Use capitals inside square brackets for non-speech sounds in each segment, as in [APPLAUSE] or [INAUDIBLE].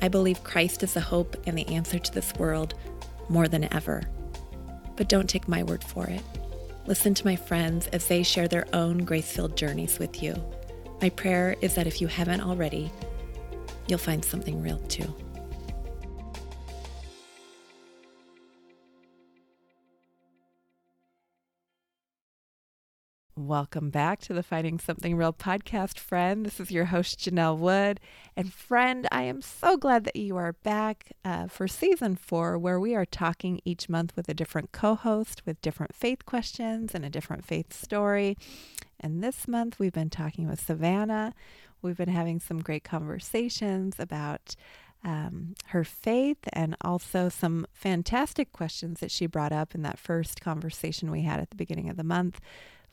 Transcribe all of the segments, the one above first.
I believe Christ is the hope and the answer to this world more than ever. But don't take my word for it. Listen to my friends as they share their own grace filled journeys with you. My prayer is that if you haven't already, you'll find something real too. Welcome back to the Finding Something Real podcast, friend. This is your host, Janelle Wood. And, friend, I am so glad that you are back uh, for season four, where we are talking each month with a different co host with different faith questions and a different faith story. And this month, we've been talking with Savannah. We've been having some great conversations about um, her faith and also some fantastic questions that she brought up in that first conversation we had at the beginning of the month.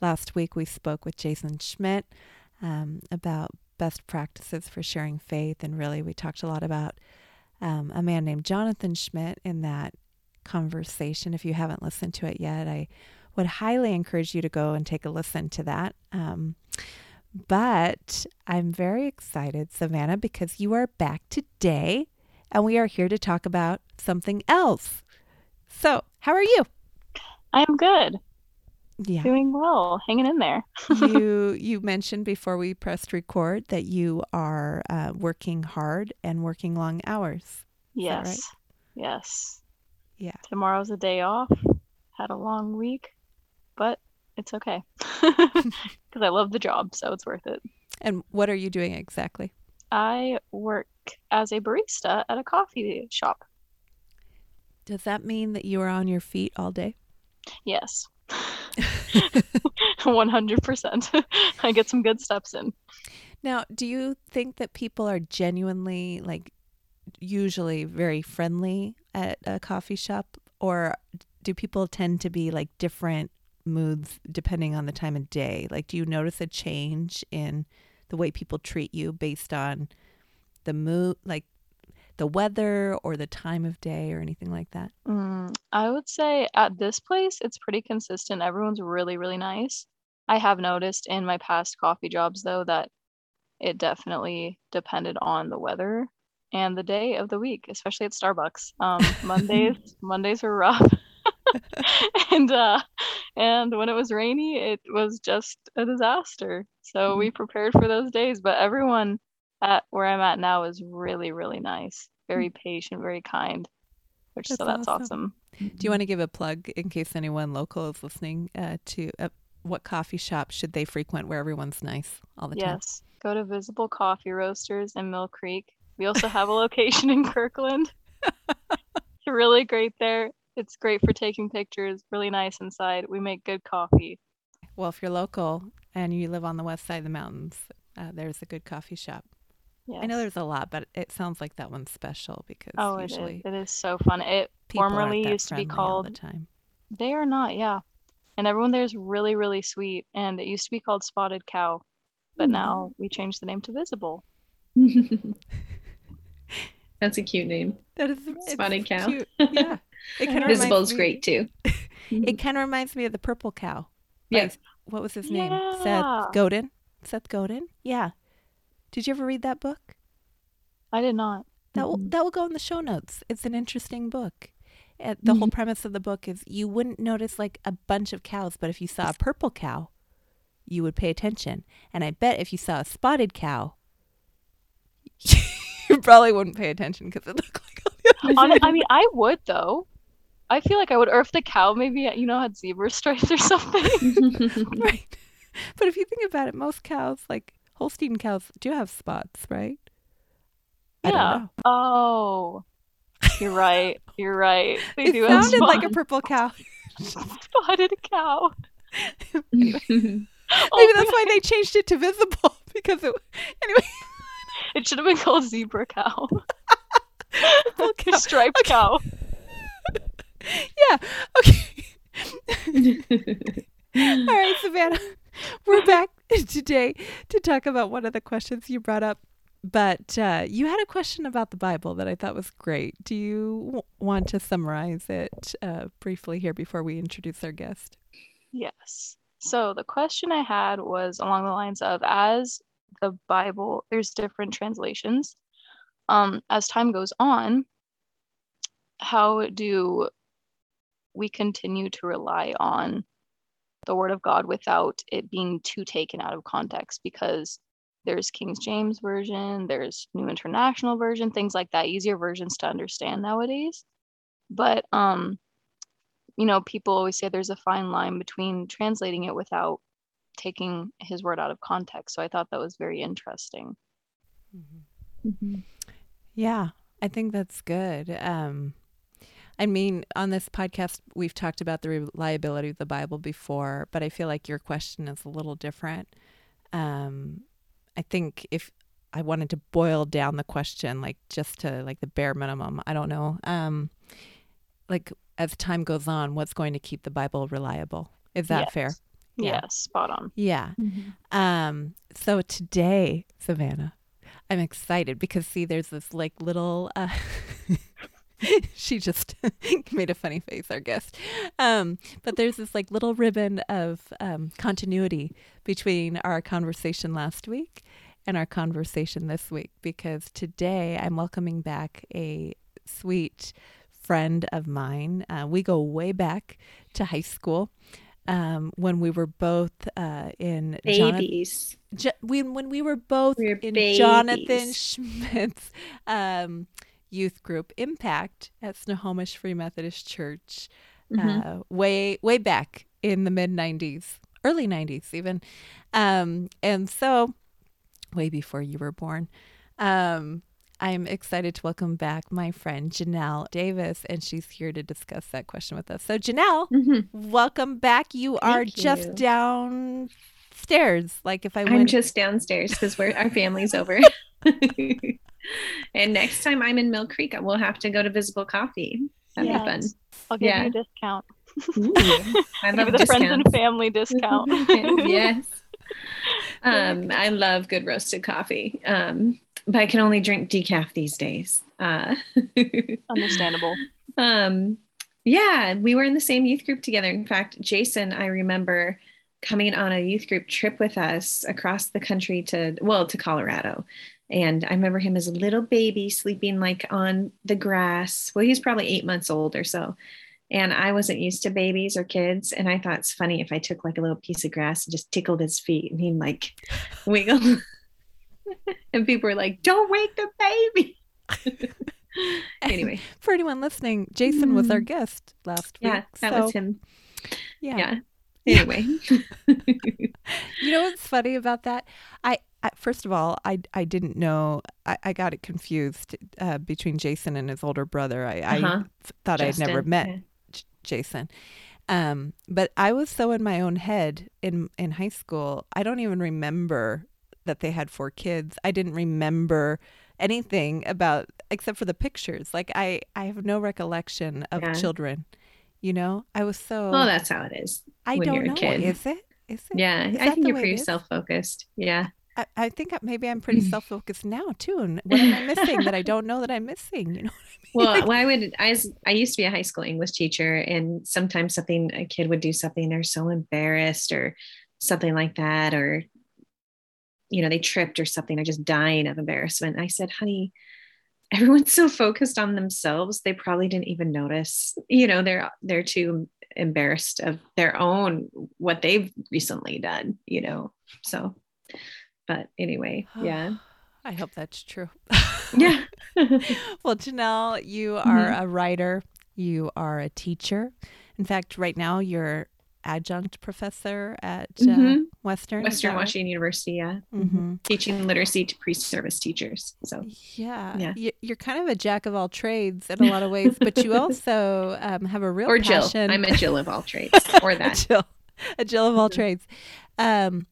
Last week, we spoke with Jason Schmidt um, about best practices for sharing faith, and really, we talked a lot about um, a man named Jonathan Schmidt in that conversation. If you haven't listened to it yet, I would highly encourage you to go and take a listen to that. Um, but I'm very excited, Savannah, because you are back today and we are here to talk about something else. So, how are you? I'm good yeah. doing well, hanging in there. [LAUGHS] you you mentioned before we pressed record that you are uh, working hard and working long hours. Yes. Right? Yes. Yeah. Tomorrow's a day off. Had a long week, but it's okay [LAUGHS] [LAUGHS] because I love the job, so it's worth it. And what are you doing exactly? I work as a barista at a coffee shop. Does that mean that you are on your feet all day? Yes. 100%. I get some good steps in. Now, do you think that people are genuinely, like, usually very friendly at a coffee shop? Or do people tend to be like different moods depending on the time of day? Like, do you notice a change in the way people treat you based on the mood, like the weather or the time of day or anything like that? Mm, I would say at this place, it's pretty consistent. Everyone's really, really nice. I have noticed in my past coffee jobs, though, that it definitely depended on the weather and the day of the week, especially at Starbucks. Um, Mondays, [LAUGHS] Mondays were rough. [LAUGHS] and uh, and when it was rainy, it was just a disaster. So mm-hmm. we prepared for those days. But everyone at where I'm at now is really, really nice. Very mm. patient, very kind. Which that's so that's awesome. awesome. Do you want to give a plug in case anyone local is listening uh, to uh, what coffee shop should they frequent where everyone's nice all the yes. time? Yes, go to Visible Coffee Roasters in Mill Creek. We also have a location in Kirkland. it's really great there. It's great for taking pictures. Really nice inside. We make good coffee. Well, if you're local and you live on the west side of the mountains, uh, there's a good coffee shop. Yes. I know there's a lot, but it sounds like that one's special because oh, usually it is. It is so fun. It formerly used to be called. the time. They are not, yeah. And everyone there is really, really sweet. And it used to be called Spotted Cow, but mm now we changed the name to Visible. [LAUGHS] That's a cute name. That is Spotted Cow. Cute. [LAUGHS] Yeah, it kind Visible is great too. [LAUGHS] it kind of reminds me of the Purple Cow. Yeah. what was his name? Yeah. Seth Godin. Seth Godin. Yeah. Did you ever read that book? I did not. That will, that will go in the show notes. It's an interesting book. Uh, the mm-hmm. whole premise of the book is you wouldn't notice like a bunch of cows, but if you saw a purple cow, you would pay attention. And I bet if you saw a spotted cow, [LAUGHS] you probably wouldn't pay attention because it looked like all the other I mean, I would though. I feel like I would, or if the cow maybe you know had zebra stripes or something. [LAUGHS] [LAUGHS] right. But if you think about it, most cows, like Holstein cows, do have spots, right? Yeah. Oh, you're right. [LAUGHS] You're right. They it do sounded like a purple cow. [LAUGHS] Spotted cow. anyway. [LAUGHS] Maybe oh, that's why they changed it to visible because it. Anyway. It should have been called zebra cow. cow. Striped okay. cow. yeah. Okay. All right, Savannah. We're back [LAUGHS] today to talk about one of the questions you brought up. But uh, you had a question about the Bible that I thought was great. Do you w- want to summarize it uh, briefly here before we introduce our guest? Yes. So the question I had was along the lines of as the Bible, there's different translations. Um, as time goes on, how do we continue to rely on the Word of God without it being too taken out of context? Because there's King James Version, there's New International Version, things like that, easier versions to understand nowadays. But, um, you know, people always say there's a fine line between translating it without taking his word out of context. So I thought that was very interesting. Mm-hmm. Mm-hmm. Yeah, I think that's good. Um, I mean, on this podcast, we've talked about the reliability of the Bible before, but I feel like your question is a little different. Um, I think if I wanted to boil down the question, like just to like the bare minimum, I don't know. Um, like as time goes on, what's going to keep the Bible reliable? Is that yes. fair? Yeah. Yes, spot on. Yeah. Mm-hmm. Um, so today, Savannah, I'm excited because see, there's this like little. Uh, [LAUGHS] [LAUGHS] she just [LAUGHS] made a funny face, our guest. Um, but there's this like little ribbon of um, continuity between our conversation last week and our conversation this week because today I'm welcoming back a sweet friend of mine. Uh, we go way back to high school um, when we were both uh, in babies. Jo- we, when we were both we in babies. Jonathan Schmidt's um, youth group Impact at Snohomish Free Methodist Church, mm-hmm. uh, way way back in the mid '90s, early '90s even, um, and so way before you were born. Um, I'm excited to welcome back my friend Janelle Davis, and she's here to discuss that question with us. So, Janelle, mm-hmm. welcome back. You Thank are you. just downstairs. Like if I went, I'm just downstairs because we're our family's over. [LAUGHS] and next time I'm in Mill Creek, we'll have to go to Visible Coffee. That'd yes. be fun. I'll give yeah. you a discount. Ooh, [LAUGHS] I love the friends and family discount. [LAUGHS] yes. [LAUGHS] Um, I love good roasted coffee. Um, but I can only drink decaf these days. Uh, Understandable. Um, yeah, we were in the same youth group together. In fact, Jason, I remember coming on a youth group trip with us across the country to, well, to Colorado. And I remember him as a little baby sleeping like on the grass. Well, he's probably eight months old or so. And I wasn't used to babies or kids. And I thought it's funny if I took like a little piece of grass and just tickled his feet and he'd like [LAUGHS] wiggle. [LAUGHS] and people were like, "Don't wake the baby." [LAUGHS] anyway, for anyone listening, Jason mm. was our mm. guest last yeah, week. Yeah, that so, was him. Yeah. yeah. Anyway, you know what's funny about that? I, I, first of all, I I didn't know. I, I got it confused uh, between Jason and his older brother. I, uh-huh. I thought I'd never met yeah. J- Jason. Um, but I was so in my own head in in high school. I don't even remember that they had four kids. I didn't remember anything about except for the pictures. Like I I have no recollection of yeah. children. You know, I was so. Well, that's how it is. I don't know. Is it? Is it? Yeah, is I think you're pretty self-focused. Yeah. I, I think maybe I'm pretty [LAUGHS] self-focused now too. And what am I missing that I don't know that I'm missing? You know. Well, like, [LAUGHS] well, I would. I. I used to be a high school English teacher, and sometimes something a kid would do something they're so embarrassed or something like that, or you know, they tripped or something, they're just dying of embarrassment. I said, honey, everyone's so focused on themselves, they probably didn't even notice, you know, they're they're too embarrassed of their own what they've recently done, you know. So but anyway, yeah. [SIGHS] I hope that's true. [LAUGHS] yeah. [LAUGHS] well, Janelle, you are mm-hmm. a writer You are a teacher. In fact, right now you're adjunct professor at uh, Western. is Western right? Washington University, yeah. Mhm. Teaching literacy to pre-service teachers. So Yeah. Yeah. You- You're kind of a jack of all trades in a lot of ways, but you [LAUGHS] also um, have a real or Jill. passion. I'm a Jill of all trades. Or a that. Jill, a Jill of all Mhm. trades. Um,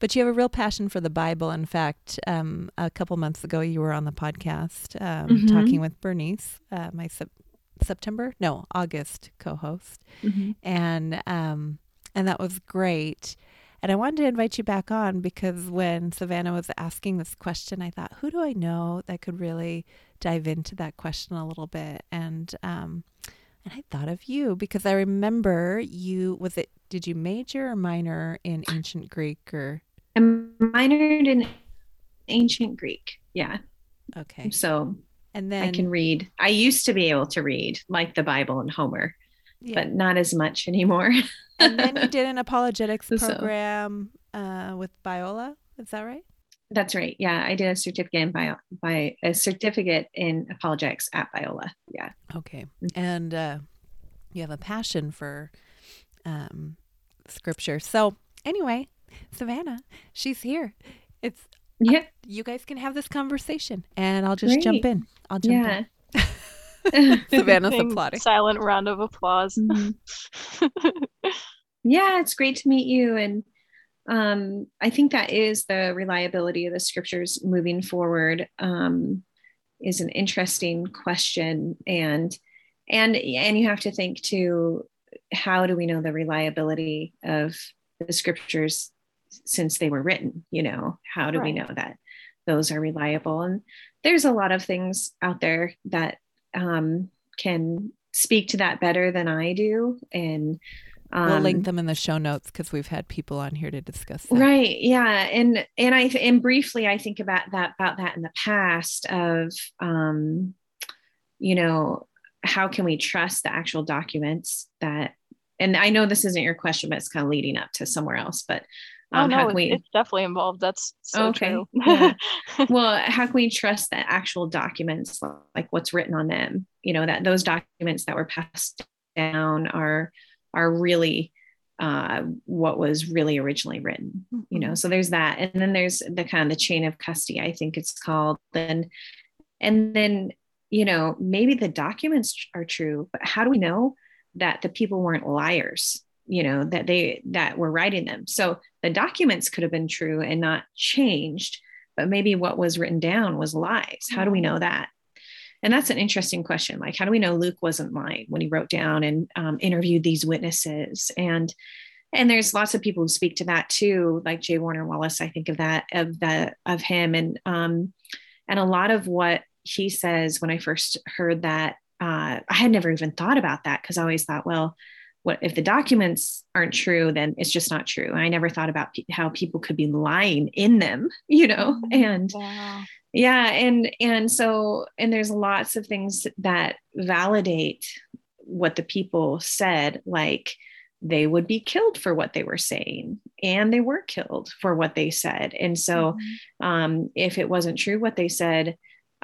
but you have a real passion for the Bible. In fact, um, a couple months ago, you were on the podcast um, Mhm. talking with Byrnese, uh, my sep- September, no, August co-host, Mhm. and um, and that was great. And I wanted to invite you back on because when Savannah was asking this question, I thought, who do I know that could really dive into that question a little bit? And um, and I thought of you because I remember you was it did you major or minor in ancient Greek or I minored in ancient Greek. Yeah. okay. So And then I can read. I used to be able to read like the Bible and Homer, yeah. but not as much anymore. [LAUGHS] and then you [LAUGHS] did an apologetics So- program uh, with Biola. Is that right? That's right. Yeah, I did a certificate in bio, by a certificate in apologetics at Biola. Yeah. Okay. Mm. And uh, you have a passion for um, scripture. So, anyway, Savannah, she's here. It's Yeah. you guys can have this conversation and I'll just jump in. I'll jump Yeah. in. [LAUGHS] [LAUGHS] Savannah's applauding. Silent round of applause. Mhm. [LAUGHS] yeah, it's great to meet you. And um, I think that is the reliability of the scriptures moving forward um, is an interesting question. And and and you have to think too, how do we know the reliability of the scriptures since they were written? You know, how do we know that those are reliable? And there's a lot of things out there that um, can speak to that better than I do. And um, we'll link them in the show notes because we've had people on here to discuss that. right yeah and and i and briefly i think about that about that in the past of um you know how can we trust the actual documents that and i know this isn't your question but it's kind of leading up to somewhere else but oh um, no, how it's, can we it's definitely involved. That's so Okay, true. yeah. [LAUGHS] well how can we trust the actual documents like what's written on them you know that those documents that were passed down are are really uh, what was really originally written you know so there's that and then there's the kind of the chain of custody i think it's called and and then you know maybe the documents are true but how do we know that the people weren't liars you know that they that were writing them. So the documents could have been true and not changed but maybe what was written down was lies. How do we know that? And that's an interesting question. Like how do we know luke wasn't lying when he wrote down and um, interviewed these witnesses? And and there's lots of people who speak to that too like J. Warner Wallace i think of that of that of him. And um and a lot of what he says when i first heard that uh, i had never even thought about that because i always thought well what if the documents aren't true then it's just not true i never thought about pe- how people could be lying in them [LAUGHS] you know and Wow. yeah and and so and there's lots of things that validate what the people said like they would be killed for what they were saying and they were killed for what they said and so Mhm. um, if it wasn't true what they said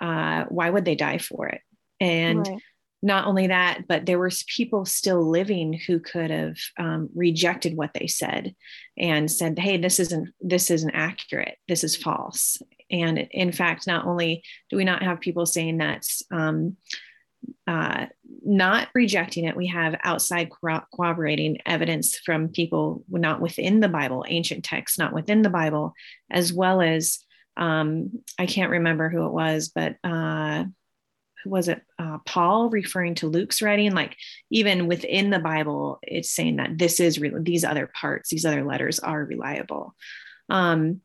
uh, why would they die for it and Right. Not only that but there were people still living who could have um, rejected what they said and said hey this isn't this isn't accurate. This is false. And in fact not only do we not have people saying that's um, uh, not rejecting it we have outside corro- corroborating evidence from people not within the bible ancient texts not within the bible as well as um, i can't remember who it was but uh, was it uh, paul referring to luke's writing? Like even within the bible it's saying that this is real these other parts these other letters are reliable. Um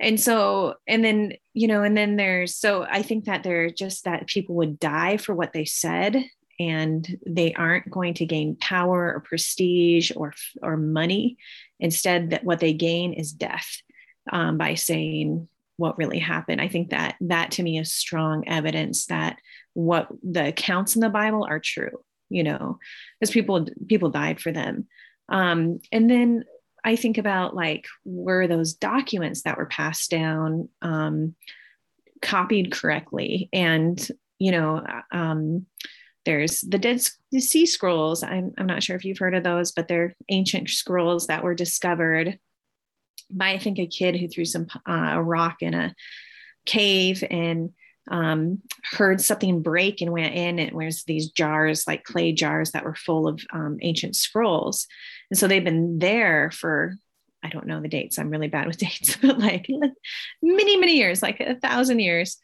and so and then you know and then there's so i think that they're just that people would die for what they said and they aren't going to gain power or prestige or or money. Instead that what they gain is death um, by saying what really happened. I think that that to me is strong evidence that what the accounts in the bible are true you know because people people died for them. Um, and then i think about like were those documents that were passed down um, copied correctly? And you know um, there's the Dead Sea Scrolls. I'm, I'm not sure if you've heard of those, but they're ancient scrolls that were discovered by, I think, a kid who threw some uh, a rock in a cave. And um, heard something break and went in. And was these jars, like clay jars, that were full of um, ancient scrolls. And so they've been there for I don't know the dates. I'm really bad with [LAUGHS] dates, but like many, many years, like a thousand years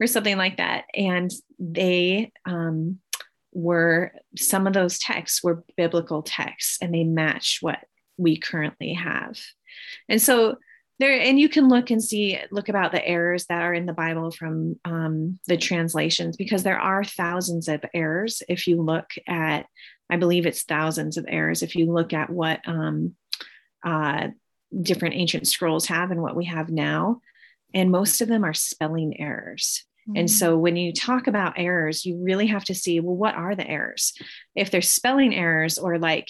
or something like that. And they um, were some of those texts were biblical texts and they match what we currently have. And so there, and you can look and see, look about the errors that are in the Bible from um, the translations, because there are thousands of errors. If you look at, I believe it's thousands of errors. If you look at what um, uh, different ancient scrolls have and what we have now, and most of them are spelling errors. Mm-hmm. And so when you talk about errors, you really have to see, well, what are the errors? If there's spelling errors or like,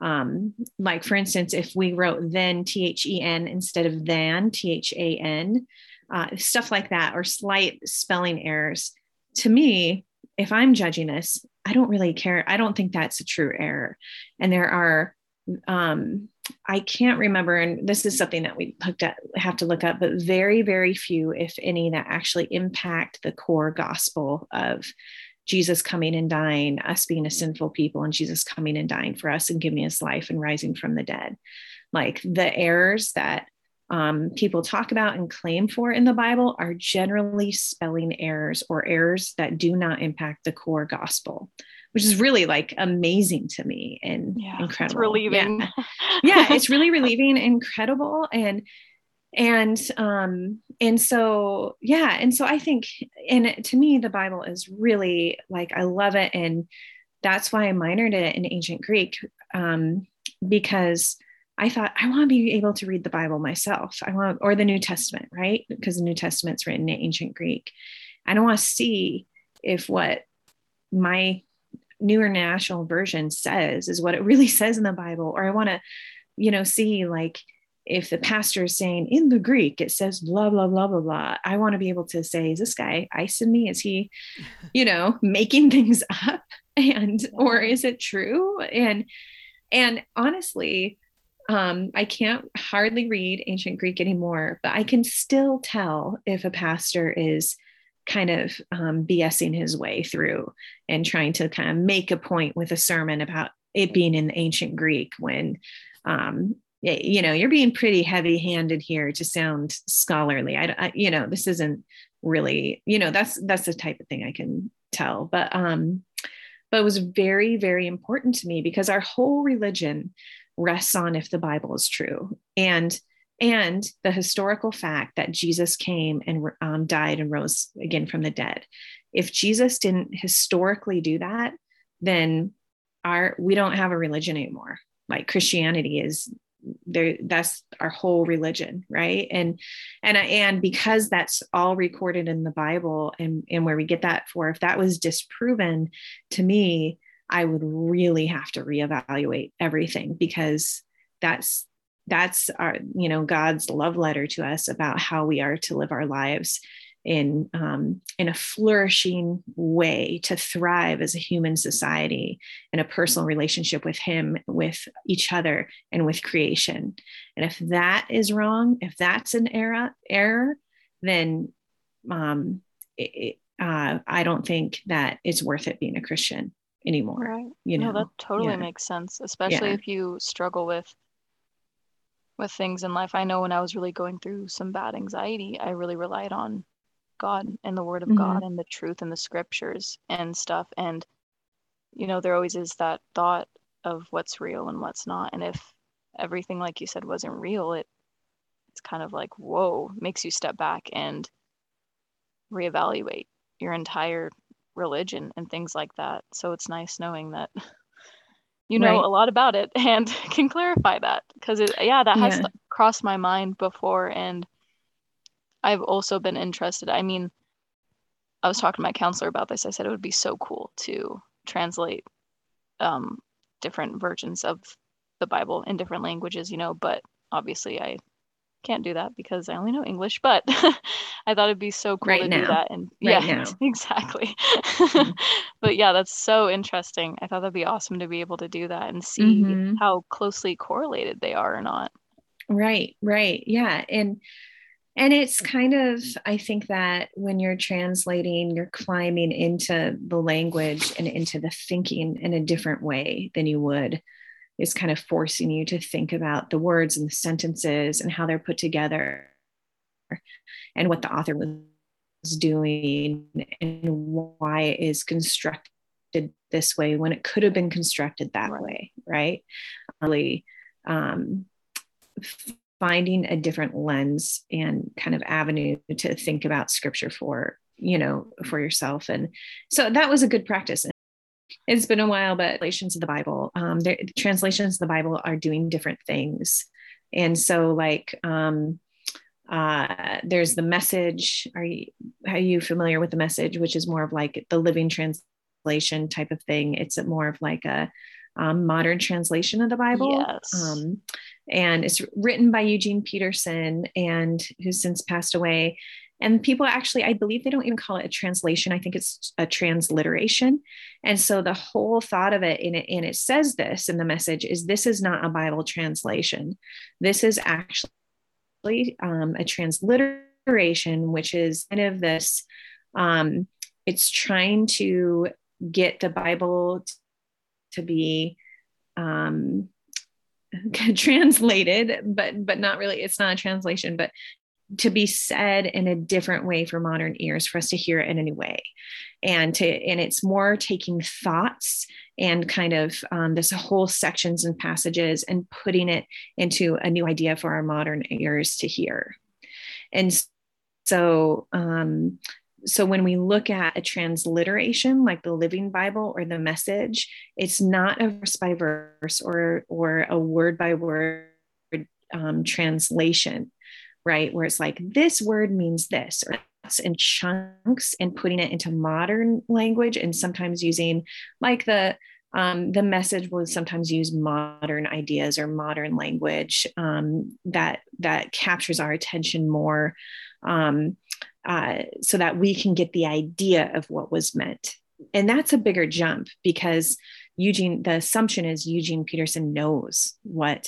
um, like for instance, if we wrote then T H E N instead of than T H A N, uh, stuff like that, or slight spelling errors, to me, if I'm judging this, I don't really care. I don't think that's a true error. And there are um, I can't remember, and this is something that we looked at, have to look up, but very, very few, if any, that actually impact the core gospel of Jesus coming and dying, us being a sinful people, and Jesus coming and dying for us and giving us life and rising from the dead. Like the errors that um, people talk about and claim for in the Bible are generally spelling errors or errors that do not impact the core gospel which is really like amazing to me and yeah, incredible. It's relieving. Yeah. yeah, it's really [LAUGHS] relieving, incredible. And and um and so yeah and so i think and to me the bible is really like i love it. And that's why i minored it in ancient greek um because i thought i want to be able to read the bible myself. I want or the new testament right? Because the new testament's written in ancient greek. I don't want to see if what my New International Version says is what it [LAUGHS] really says in the Bible, or I want to, you know, see like if the pastor is saying in the Greek it says blah blah blah blah blah. I want to be able to say, is this guy icing me? Is he, you know, [LAUGHS] making things up? [LAUGHS] And or is it true? And and honestly, um, I can't hardly read ancient Greek anymore, but I can still tell if a pastor is kind of um, BSing his way through and trying to kind of make a point with a sermon about it being in ancient Greek when, um, you know, you're being pretty heavy handed here to sound scholarly. I, I, you know, this isn't really, you know, that's, that's the type of thing I can tell, but, um, but it was very, very important to me because our whole religion rests on if the Bible is true. And and the historical fact that Jesus came and um, died and rose again from the dead. If Jesus didn't historically do that, then our we don't have a religion anymore. Like Christianity is there that's our whole religion right? And and and because that's all recorded in the bible and and where we get that for if that was disproven to me i would really have to reevaluate everything because that's that's our you know god's love letter to us about how we are to live our lives in um, in a flourishing way to thrive as a human society in a personal relationship with him with each other and with creation and if that is wrong if that's an error error then um, it, uh, i don't think that it's worth it being a christian anymore right you know no, that totally yeah. makes sense especially yeah. if you struggle with with things in life. I know when I was really going through some bad anxiety, I really relied on God and the word of mm-hmm. God and the truth and the scriptures and stuff. And, you know, there always is that thought of what's real and what's not. And if everything, like you said, wasn't real, it it's kind of like, whoa, makes you step back and reevaluate your entire religion and things like that. So it's nice knowing that [LAUGHS] you know right. a lot about it [LAUGHS] and can clarify that because yeah that has yeah. crossed my mind before and i've also been interested i mean i was talking to my counselor about this i said it would be so cool to translate um, different versions of the bible in different languages you know but obviously i can't do that because I only know English, but [LAUGHS] I thought it'd be so cool Right to now. do that. And Right yeah, now. [LAUGHS] exactly. Mhm. [LAUGHS] but yeah, that's so interesting. I thought that'd be awesome to be able to do that and see Mhm. how closely correlated they are or not. Right, right. Yeah. And and it's kind of I think that when you're translating, you're climbing into the language and into the thinking in a different way than you would. It's kind of forcing you to think about the words and the sentences and how they're put together and what the author was doing and why it is constructed this way when it could have been constructed that way, right? Really um, finding a different lens and kind of avenue to think about scripture for you know for yourself. And so that was a good practice. It's been a while but translations of the bible um the translations of the bible are doing different things. And so like um uh there's the message. Are you are you familiar with the message which is more of like the living translation type of thing? It's more of like a um, modern translation of the bible. Yes. um, and it's written by Eugene Peterson and who's since passed away. And people actually, I believe they don't even call it a translation. I think it's a transliteration. And so the whole thought of it, and it, and it says this in the message, is this is not a Bible translation. This is actually um, a transliteration, which is kind of this. Um, it's trying to get the Bible to be um, [LAUGHS] translated but but not really it's not a translation but to be said in a different way for modern ears for us to hear it in any way. And to and it's more taking thoughts and kind of um, this whole sections and passages and putting it into a new idea for our modern ears to hear. And so um, so when we look at a transliteration like the living bible or the message it's not a verse by verse or or a word by word um, translation right? Where it's like this word means this or that's in chunks and putting it into modern language and sometimes using like the um, the message will sometimes use modern ideas or modern language um, that that captures our attention more um, uh, so that we can get the idea of what was meant. And that's a bigger jump because Eugene, the assumption is Eugene Peterson knows what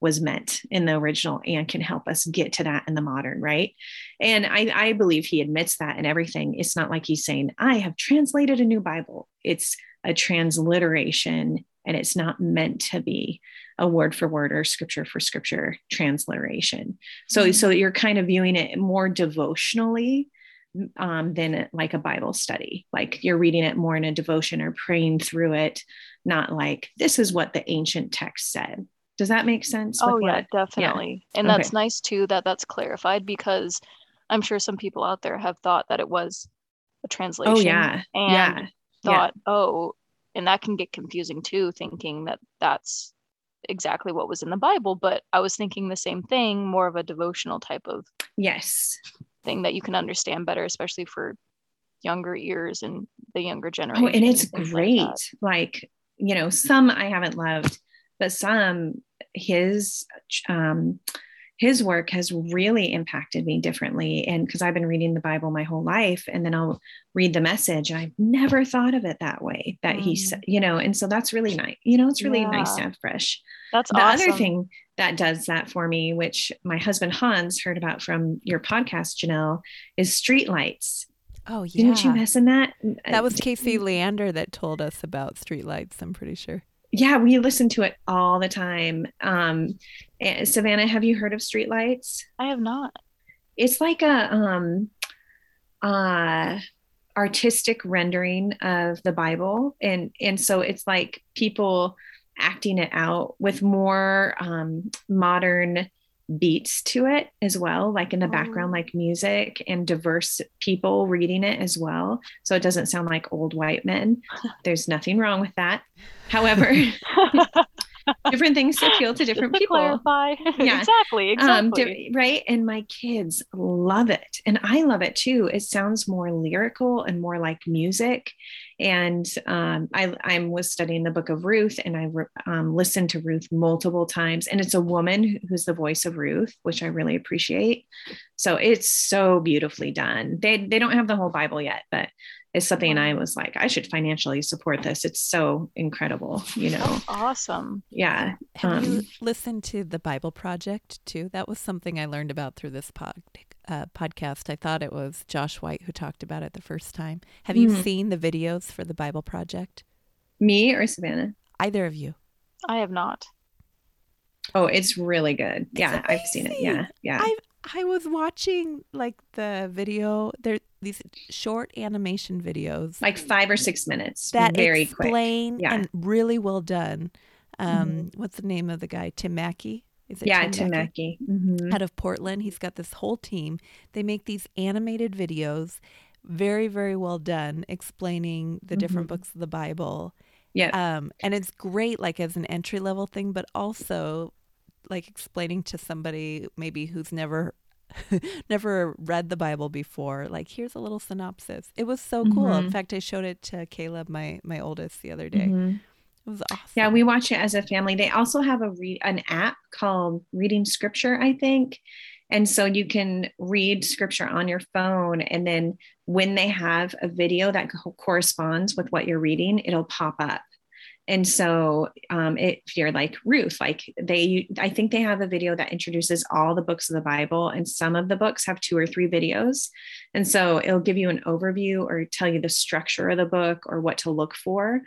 was meant in the original and can help us get to that in the modern, right? And I, I believe he admits that and everything. It's not like he's saying, I have translated a new Bible. It's a transliteration and it's not meant to be a word for word or scripture for scripture transliteration. So, Mhm. so you're kind of viewing it more devotionally um, than like a Bible study. Like you're reading it more in a devotion or praying through it, not like this is what the ancient text said. Does that make sense? Oh yeah, what- definitely. And Okay. that's nice too that that's clarified because I'm sure some people out there have thought that it was a translation. Oh yeah, And yeah, yeah. thought, oh, and that can get confusing too, thinking that that's exactly what was in the Bible. But I was thinking the same thing, more of a devotional type of yes, thing that you can understand better, especially for younger ears and the younger generation. Oh, and it's like great. that. Like, you know, some I haven't loved, but some his um his work has really impacted me differently. And because I've been reading the Bible my whole life, and then I'll read the message, I've never thought of it that way. That he Mm. said, you know, and so that's really nice. You know, it's really nice to have fresh. That's The awesome. other thing that does that for me, which my husband Hans heard about from your podcast, Janelle, is StreetLights. Oh yeah. Didn't you mess in that? that was Casey Leander that told us about StreetLights, I'm pretty sure. Yeah we listen to it all the time. Um savannah have you heard of StreetLights? I have not. it's like a um uh artistic rendering of the bible. And and so it's like people acting it out with more um modern beats to it as well like in the background Oh. like music and diverse people reading it as well so it doesn't sound like old white men [LAUGHS] there's nothing wrong with that however [LAUGHS] [LAUGHS] different things appeal to different to people clarify. Yeah. exactly. Exactly. um right and my kids love it and i love it too it sounds more lyrical and more like music And um, I, I was studying the book of Ruth and I um, listened to Ruth multiple times. And it's a woman who's the voice of Ruth, which I really appreciate. So it's so beautifully done. They, they don't have the whole Bible yet, but it's something I was like, I should financially support this. It's so incredible, you know. That's awesome. Yeah. Have um, you listened to the Bible Project too? That was something I learned about through this pod, uh, podcast. I thought it was Josh White who talked about it the first time. Have you mm-hmm. seen the videos for the Bible Project? Me or Savannah? Either of you. I have not. Oh, it's really good. Yeah, I've seen it. Yeah, yeah. I I was watching like the video. There these short animation videos, like five or six minutes, that very explain quick. Yeah. and really well done. Um, mm-hmm. What's the name of the guy? Tim Mackie. Is it yeah, Tim, Mackie? Mm-hmm. Out of Portland, he's got this whole team. They make these animated videos, very very well done, explaining the mm-hmm. different books of the Bible. Yeah. Um, and it's great, like as an entry level thing, but also like explaining to somebody maybe who's never [LAUGHS] never read the Bible before, like here's a little synopsis. It was so cool. Mm-hmm. In fact, I showed it to Caleb, my my oldest, the other day. Mm-hmm. Was awesome. Yeah, we watch it as a family. They also have a read an app called Reading Scripture, I think. And so you can read scripture on your phone. And then when they have a video that co- corresponds with what you're reading, it'll pop up and so um, if you're like ruth like they i think they have a video that introduces all the books of the bible and some of the books have two or three videos. And so it'll give you an overview or tell you the structure of the book or what to look for.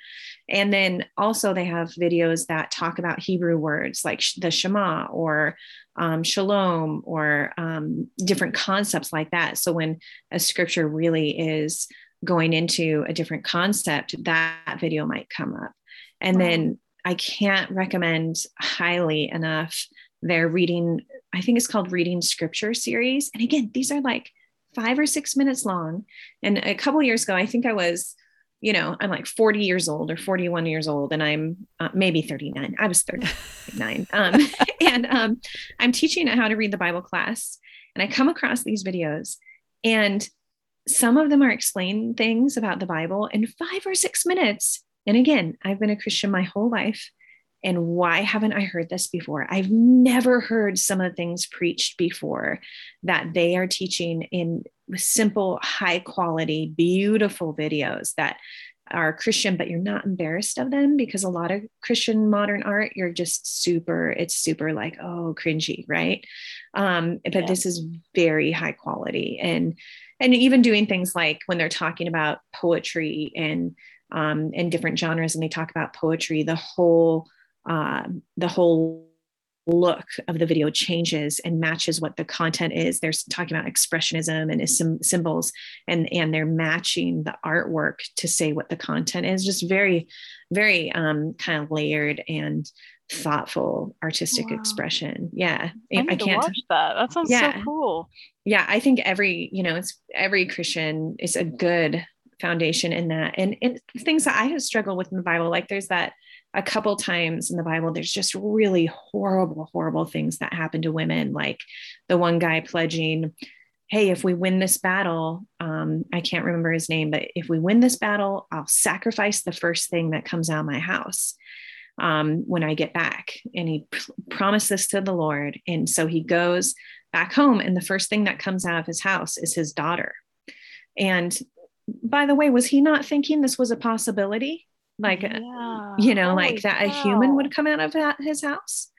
And then also they have videos that talk about hebrew words like the shema or um, shalom or um, different concepts like that. So when a scripture really is going into a different concept that video might come up and wow. then I can't recommend highly enough their reading, I think it's called Reading Scripture series. And again, these are like five or six minutes long. And a couple years ago, I think I was, you know, I'm like 40 years old or 41 years old, and I'm uh, maybe 39. I was 39. [LAUGHS] um, [LAUGHS] and um, I'm teaching how to read the Bible class. And I come across these videos, and some of them are explaining things about the Bible in five or six minutes. And again, I've been a Christian my whole life. And why haven't I heard this before? I've never heard some of the things preached before that they are teaching in simple, high quality, beautiful videos that are Christian, but you're not embarrassed of them because a lot of Christian modern art, you're just super, it's super like, oh, cringy, right? Um, but yeah. this is very high quality. And and even doing things like when they're talking about poetry and um, and different genres and they talk about poetry the whole uh, the whole look of the video changes and matches what the content is. They're talking about expressionism and some symbols and and they're matching the artwork to say what the content is. Just very very um, kind of layered and thoughtful artistic wow. expression. Yeah. I, I can't watch that. That sounds yeah. so cool. Yeah i think every you know it's every christian is a good foundation in that. And, and things that i have struggled with in the bible like there's that a couple times in the bible there's just really horrible horrible things that happen to women. Like the one guy pledging hey if we win this battle um, i can't remember his name but if we win this battle i'll sacrifice the first thing that comes out of my house um, when i get back. And he pr- promised this to the lord. And so he goes back home and the first thing that comes out of his house is his daughter. And by the way, was he not thinking this was a possibility? Like, yeah. you know, Holy like that cow. a human would come out of that, his house.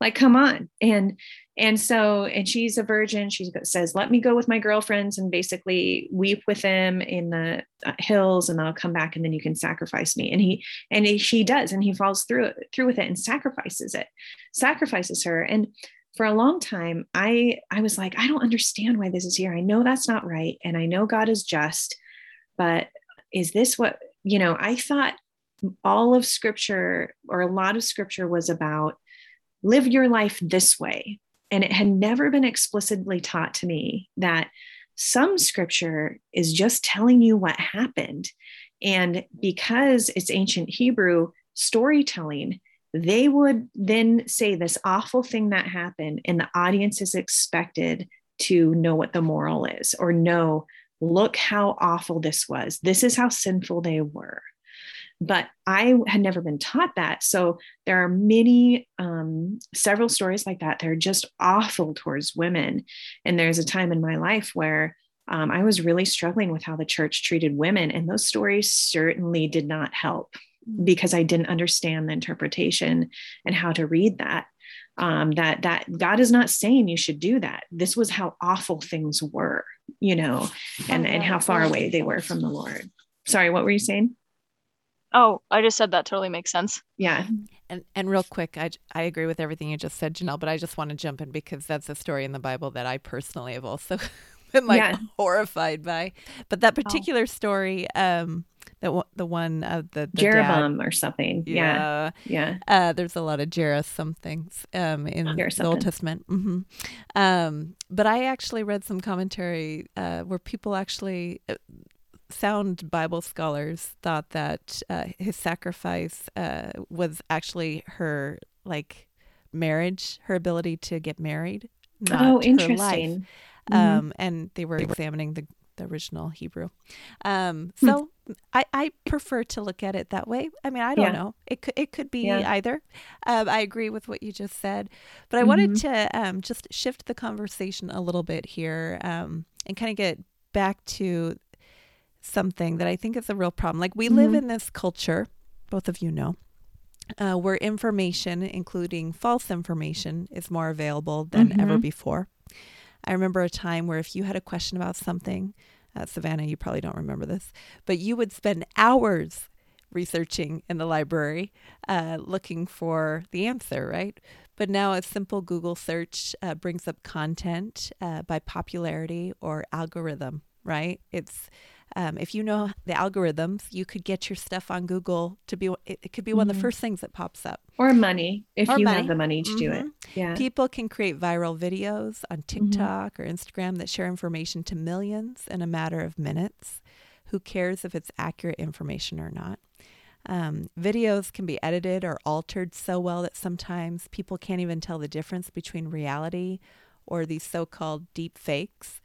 Like, come on. And and so, and she's a virgin. She says, "Let me go with my girlfriends and basically weep with them in the uh, hills, and I'll come back, and then you can sacrifice me." And he and he, she does, and he falls through through with it and sacrifices it, sacrifices her. And for a long time, I I was like, I don't understand why this is here. I know that's not right, and I know God is just but is this what you know i thought all of scripture or a lot of scripture was about live your life this way. And it had never been explicitly taught to me that some scripture is just telling you what happened. And because it's ancient hebrew storytelling they would then say this awful thing that happened and the audience is expected to know what the moral is or know look how awful this was. This is how sinful they were. But I had never been taught that. So there are many, um, several stories like that. They're just awful towards women. And there's a time in my life where um, I was really struggling with how the church treated women. And those stories certainly did not help because I didn't understand the interpretation and how to read that. Um, that that God is not saying you should do that. This was how awful things were, you know, and and how far away they were from the Lord. Sorry, what were you saying? Oh, I just said that totally makes sense. Yeah. And and real quick, I I agree with everything you just said, Janelle. But I just want to jump in because that's a story in the Bible that I personally have also [LAUGHS] been like yeah. horrified by. But that oh. particular oh. story, um, that the one of the, the Jeroboam dad, or something. Yeah, yeah. Uh, there's a lot of Jera somethings um, in the Old Testament. Mm-hmm. Um, but I actually read some commentary uh, where people actually. Uh, sound Bible scholars thought that uh, his sacrifice uh, was actually her like marriage, her ability to get married. oh, interesting. Mm-hmm. Um, and they were examining the the original Hebrew. Um, hmm. so I, I prefer to look at it that way. I mean, I don't yeah. know. It could it could be yeah. either. Um, I agree with what you just said, but I mm-hmm. wanted to um, just shift the conversation a little bit here um, and kind of get back to something that I think is a real problem. Like we mm-hmm. live in this culture, both of you know, uh, where information, including false information, is more available than mm-hmm. ever before. I remember a time where if you had a question about something, uh, Savannah, you probably don't remember this, but you would spend hours researching in the library uh, looking for the answer, right? But now a simple Google search uh, brings up content uh, by popularity or algorithm, right? It's um, if you know the algorithms, you could get your stuff on Google to be. It, it could be mm-hmm. one of the mm-hmm. first things that pops up. Or money, if or you money. have the money to mm-hmm. do it. Mm-hmm. Yeah. People can create viral videos on mm-hmm. TikTok mm-hmm. or Instagram that share information to millions in a matter of minutes. Who cares if it's accurate information or not? Um, videos can be edited or altered so well that sometimes people can't even tell the difference between reality or these so called deep fakes.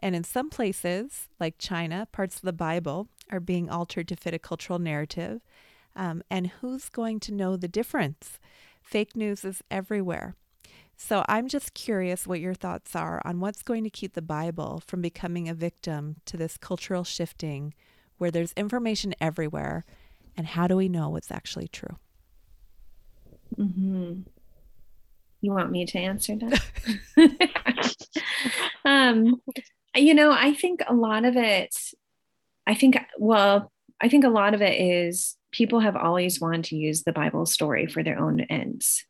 And in some places, like China, parts of the Bible are being altered to fit a cultural narrative. Um, and who's going to know the difference? Fake news is everywhere. So I'm just curious what your thoughts are on what's going to keep the Bible from becoming a victim to this cultural shifting where there's information everywhere. And how do we know what's actually true? Mm-hmm. You want me to answer that? [LAUGHS] [LAUGHS] um, you know, I think a lot of it, I think, well, I think a lot of it is people have always wanted to use the Bible story for their own ends,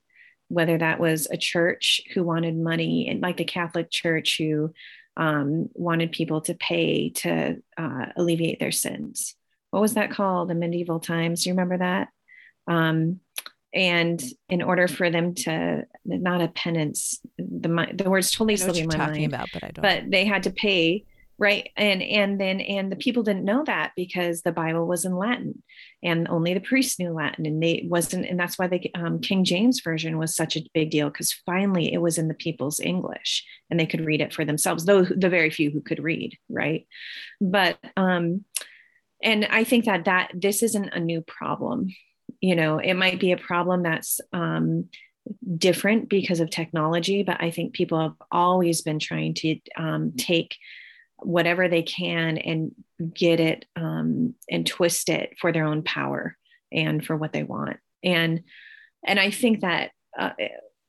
whether that was a church who wanted money, and like the Catholic Church who um, wanted people to pay to uh, alleviate their sins. What was that called in medieval times? Do you remember that? Um, and in order for them to not a penance the the words totally slipping my talking mind. about but i don't. But they had to pay right? And and then and the people didn't know that because the bible was in latin and only the priests knew latin and they wasn't and that's why the um, king james version was such a big deal because finally it was in the people's english and they could read it for themselves though the very few who could read right? But um and i think that that this isn't a new problem you know it might be a problem that's um, different because of technology but i think people have always been trying to um, take whatever they can and get it um, and twist it for their own power and for what they want. And and i think that uh,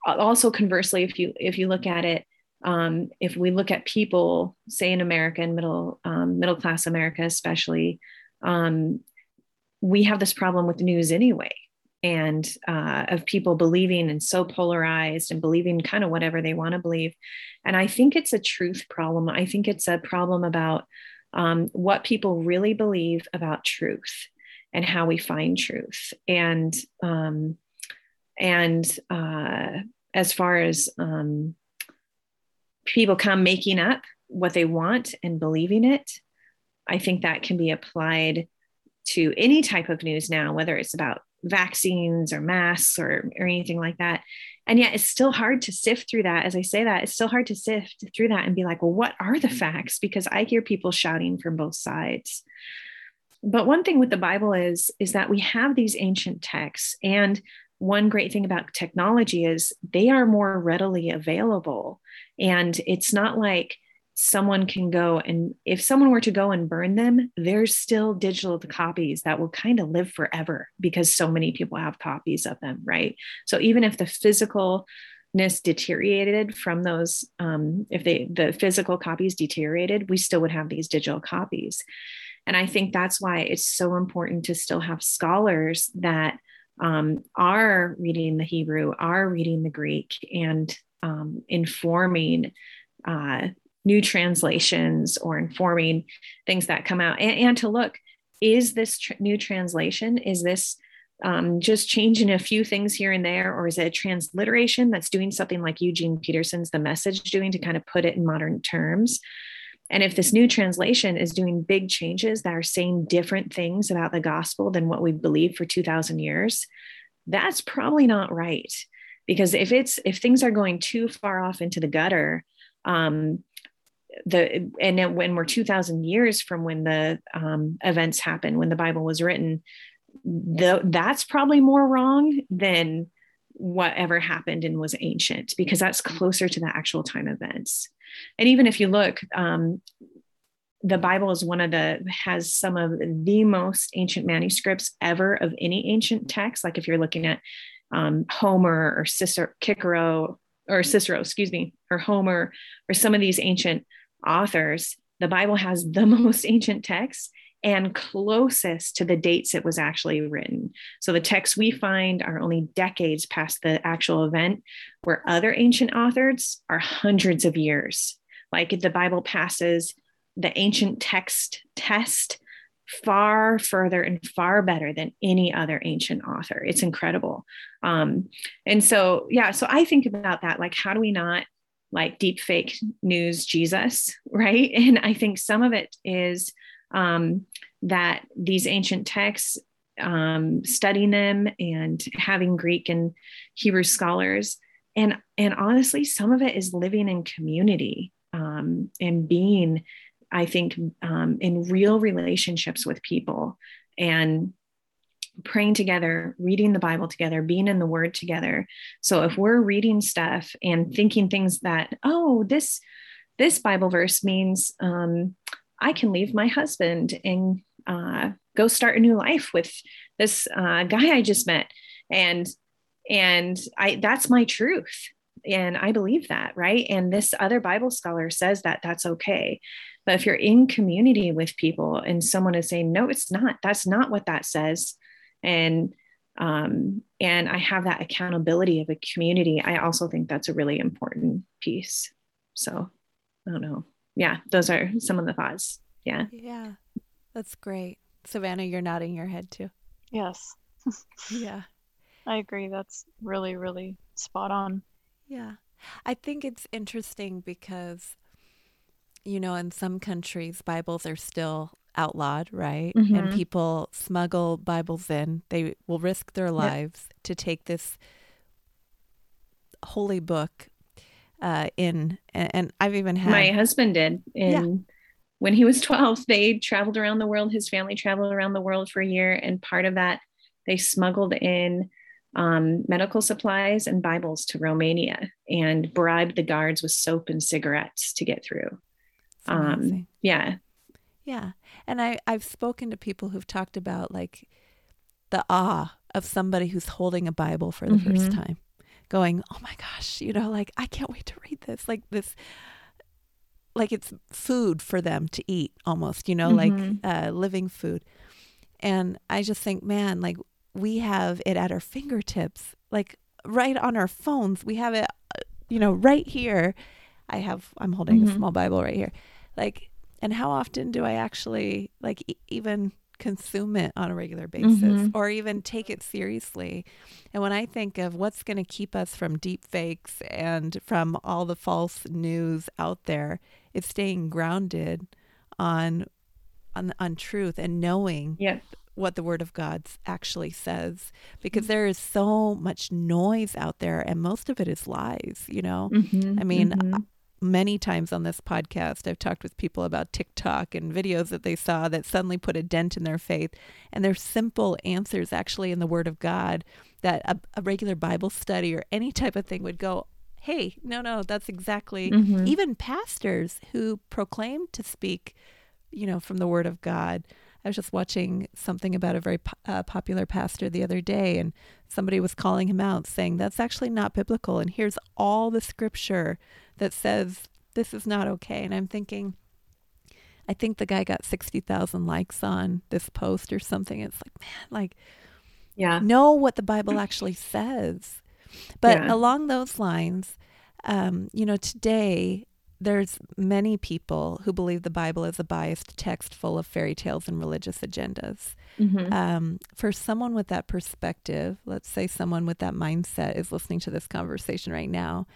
also conversely if you if you look at it um, if we look at people say in america and middle um, middle class america especially um, we have this problem with news anyway and uh, of people believing and so polarized and believing kind of whatever they want to believe. And i think it's a truth problem. I think it's a problem about um, what people really believe about truth and how we find truth. And um, and uh, as far as um, people come making up what they want and believing it i think that can be applied to any type of news now, whether it's about vaccines or masks or, or anything like that. And yet it's still hard to sift through that. As I say that, it's still hard to sift through that and be like, well, what are the mm-hmm. facts? Because I hear people shouting from both sides. But one thing with the Bible is, is that we have these ancient texts. And one great thing about technology is they are more readily available. And it's not like someone can go and if someone were to go and burn them, there's still digital copies that will kind of live forever because so many people have copies of them, right? So even if the physicalness deteriorated from those, um, if they the physical copies deteriorated, we still would have these digital copies. And I think that's why it's so important to still have scholars that um, are reading the Hebrew, are reading the Greek, and um, informing uh, new translations or informing things that come out. And, and to look is this tr- new translation is this um, just changing a few things here and there or is it a transliteration that's doing something like eugene peterson's the message doing to kind of put it in modern terms? And if this new translation is doing big changes that are saying different things about the gospel than what we've believed for 2000 years that's probably not right. Because if it's if things are going too far off into the gutter um, the and then when we're 2000 years from when the um, events happened when the bible was written the, that's probably more wrong than whatever happened and was ancient because that's closer to the actual time events. And even if you look um, the bible is one of the has some of the most ancient manuscripts ever of any ancient text. Like if you're looking at um, homer or cicero cicero or cicero excuse me or homer or some of these ancient authors, the Bible has the [LAUGHS] most ancient texts and closest to the dates it was actually written. So the texts we find are only decades past the actual event, where other ancient authors are hundreds of years. Like the Bible passes the ancient text test far further and far better than any other ancient author. It's incredible. Um, and so, yeah, so I think about that like, how do we not like deep fake news Jesus, [LAUGHS] right? And I think some of it is um, that these ancient texts, um, studying them and having Greek and Hebrew scholars, and and honestly, some of it is living in community um, and being, I think, um, in real relationships with people and praying together, reading the Bible together, being in the Word together. So if we're reading stuff and thinking things that, oh, this this Bible verse means um, I can leave my husband and uh, go start a new life with this uh, guy I just met, and and I that's my truth, and I believe that, right? And this other Bible scholar says that that's okay. But if you're in community with people and someone is saying, no, it's not, that's not what that says, and um, and I have that accountability of a community. I also think that's a really important piece. So I don't know. Yeah, those are some of the thoughts. Yeah. Yeah, that's great. Savannah, you're nodding your head too. Yes. [LAUGHS] yeah. I agree. That's really, really spot on. Yeah. I think it's interesting because, you know, in some countries, Bibles are still outlawed, right? Mm-hmm. And people smuggle Bibles in. They will risk their lives yep. to take this holy book uh, in. And, and, I've even had my husband did in. Yeah. When he was [LAUGHS] 12, they traveled around the world. His family traveled around the world for a year. And part of that, they smuggled in um, medical supplies and Bibles to Romania and bribed the guards with soap and cigarettes to get through. Um, yeah. Yeah. And I, I've spoken to people who've talked about like the awe of somebody who's holding a Bible for the mm-hmm. first time, going, oh my gosh, you know, like, I can't wait to read this. Like, this, like it's food for them to eat almost, you know, mm-hmm. like uh, living food. And I just think, man, like, we have it at our fingertips, like right on our phones. We have it, uh, you know, right here. I have, I'm holding mm-hmm. a small Bible right here. Like, and how often do I actually like e- even consume it on a regular basis mm-hmm. or even take it seriously. And when I think of what's going to keep us from deep fakes and from all the false news out there, it's staying grounded on on on truth and knowing yep. what the word of God actually says because there is so much noise out there and most of it is lies, you know. Mhm, I mean, mhm. Many times on this podcast, I've talked with people about TikTok and videos that they saw that suddenly put a dent in their faith. And there's simple answers actually in the Word of God that a, a regular Bible study or any type of thing would go, hey, no, no, that's exactly. Mhm. Even pastors who proclaim to speak, you know, from the Word of God. I was just watching something about a very po- uh, popular pastor the other day, and somebody was calling him out, saying that's actually not biblical. And here's all the scripture that says this is not okay. And I'm thinking, I think the guy got 60,000 likes on this post or something. It's like, man, like, yeah. know what the Bible actually says. But Yeah. along those lines, um, you know, today there's many people who believe the Bible is a biased text full of fairy tales and religious agendas. Mhm. Um, for someone with that perspective, let's say someone with that mindset is listening to this conversation right now,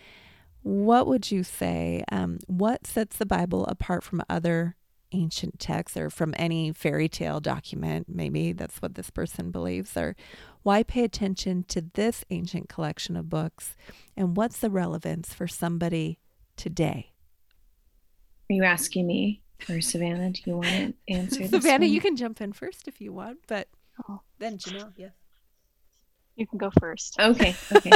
what would you say? Um, what sets the Bible apart from other ancient texts or from any fairy tale document? Maybe that's what this person believes. Or why pay attention to this ancient collection of books? And what's the relevance for somebody today? Are you asking me or Savannah? Do you want to answer this? Savannah, one? you can jump in first if you want, but Oh, then Janelle, yes. you can go first. Okay. Okay.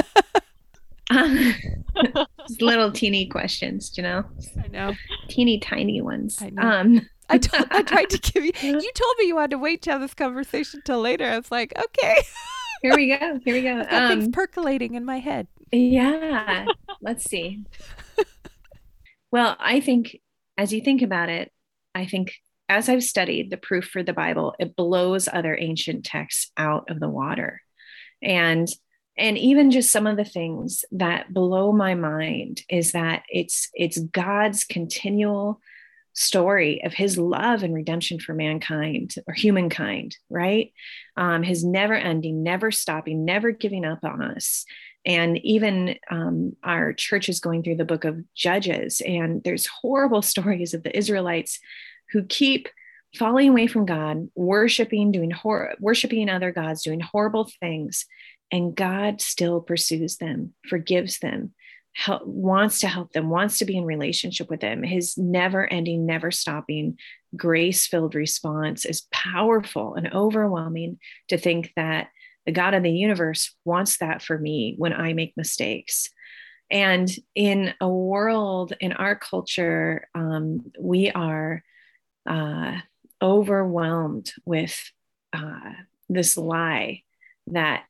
um, [LAUGHS] [LAUGHS] little teeny questions, you know, I know. teeny tiny ones. I know. Um, I, told, I tried to give you. [LAUGHS] You told me you had to wait to have this conversation till later. I was like, okay, here we go. Here we go. I've things Um, percolating in my head. yeah. Let's see. Well, I think as you think about it, I think as I've studied the proof for the Bible, it blows other ancient texts out of the water. And and even just some of the things that blow my mind is that it's it's God's continual story of his love and redemption for mankind or humankind, right? Um, his never ending, never stopping, never giving up on us. And even um, our church is going through the book of Judges, and there's horrible [LAUGHS] stories of the Israelites who keep falling away from God, worshiping, doing hor- worshiping other gods, doing horrible things, and God still pursues them, forgives them, help, wants to help them, wants to be in relationship with them. His never-ending, never-stopping, grace-filled response is powerful and overwhelming to think that the God of the universe wants that for me when I make mistakes. And in a world, in our culture, um, we are uh, overwhelmed with uh, this lie that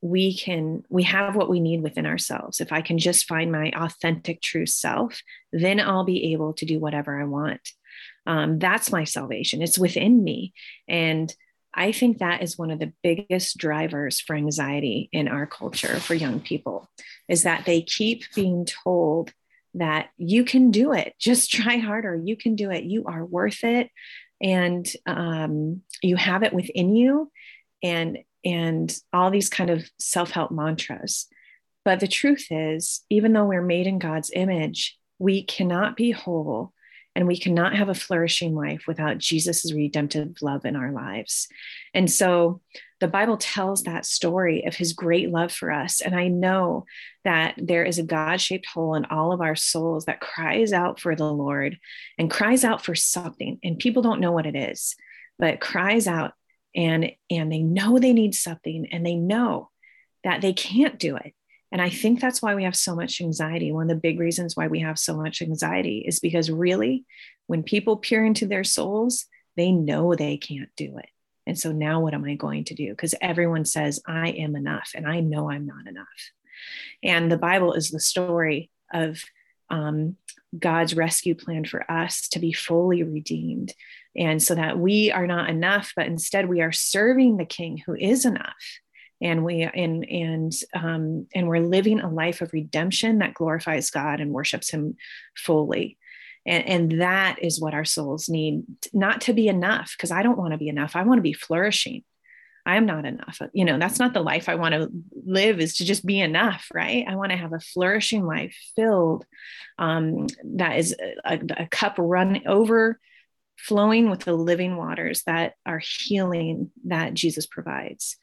we can we have what we need within ourselves. If i can just find my authentic true self then i'll be able to do whatever i want. Um, that's my salvation. It's within me. And i think that is one of the biggest drivers for anxiety in our culture for young people is that they keep being told that you can do it. [LAUGHS] Just try harder. You can do it. You are worth it. And um, you have it within you. And and all these kind of self-help mantras. But the truth is even though we're made in god's image we cannot be whole and we cannot have a flourishing life without jesus' redemptive love in our lives. And so the bible tells that story of his great love for us. And i know that there is a god-shaped hole in all of our souls that cries out for the lord and cries out for something and people don't know what it is but cries out and and they know they need something and they know that they can't do it and i think that's why we have so much anxiety. One of the big reasons why we have so much anxiety is because really when people peer into their souls they know they can't do it. And so now what am i going to do? Because everyone says i am enough and i know i'm not enough. And the bible is the story of um, god's rescue plan for us to be fully redeemed. And so that we are not enough but instead we are serving the king who is enough and we and and um, and we're living a life of redemption that glorifies god and worships him fully. And, and that is what our souls need not to be enough because i don't want to be enough. I want to be flourishing. I am not enough. You know that's not the life i want to live is to just be enough right? I want to have a flourishing life filled um, that is a, a cup run over flowing with the living waters that are healing that Jesus provides.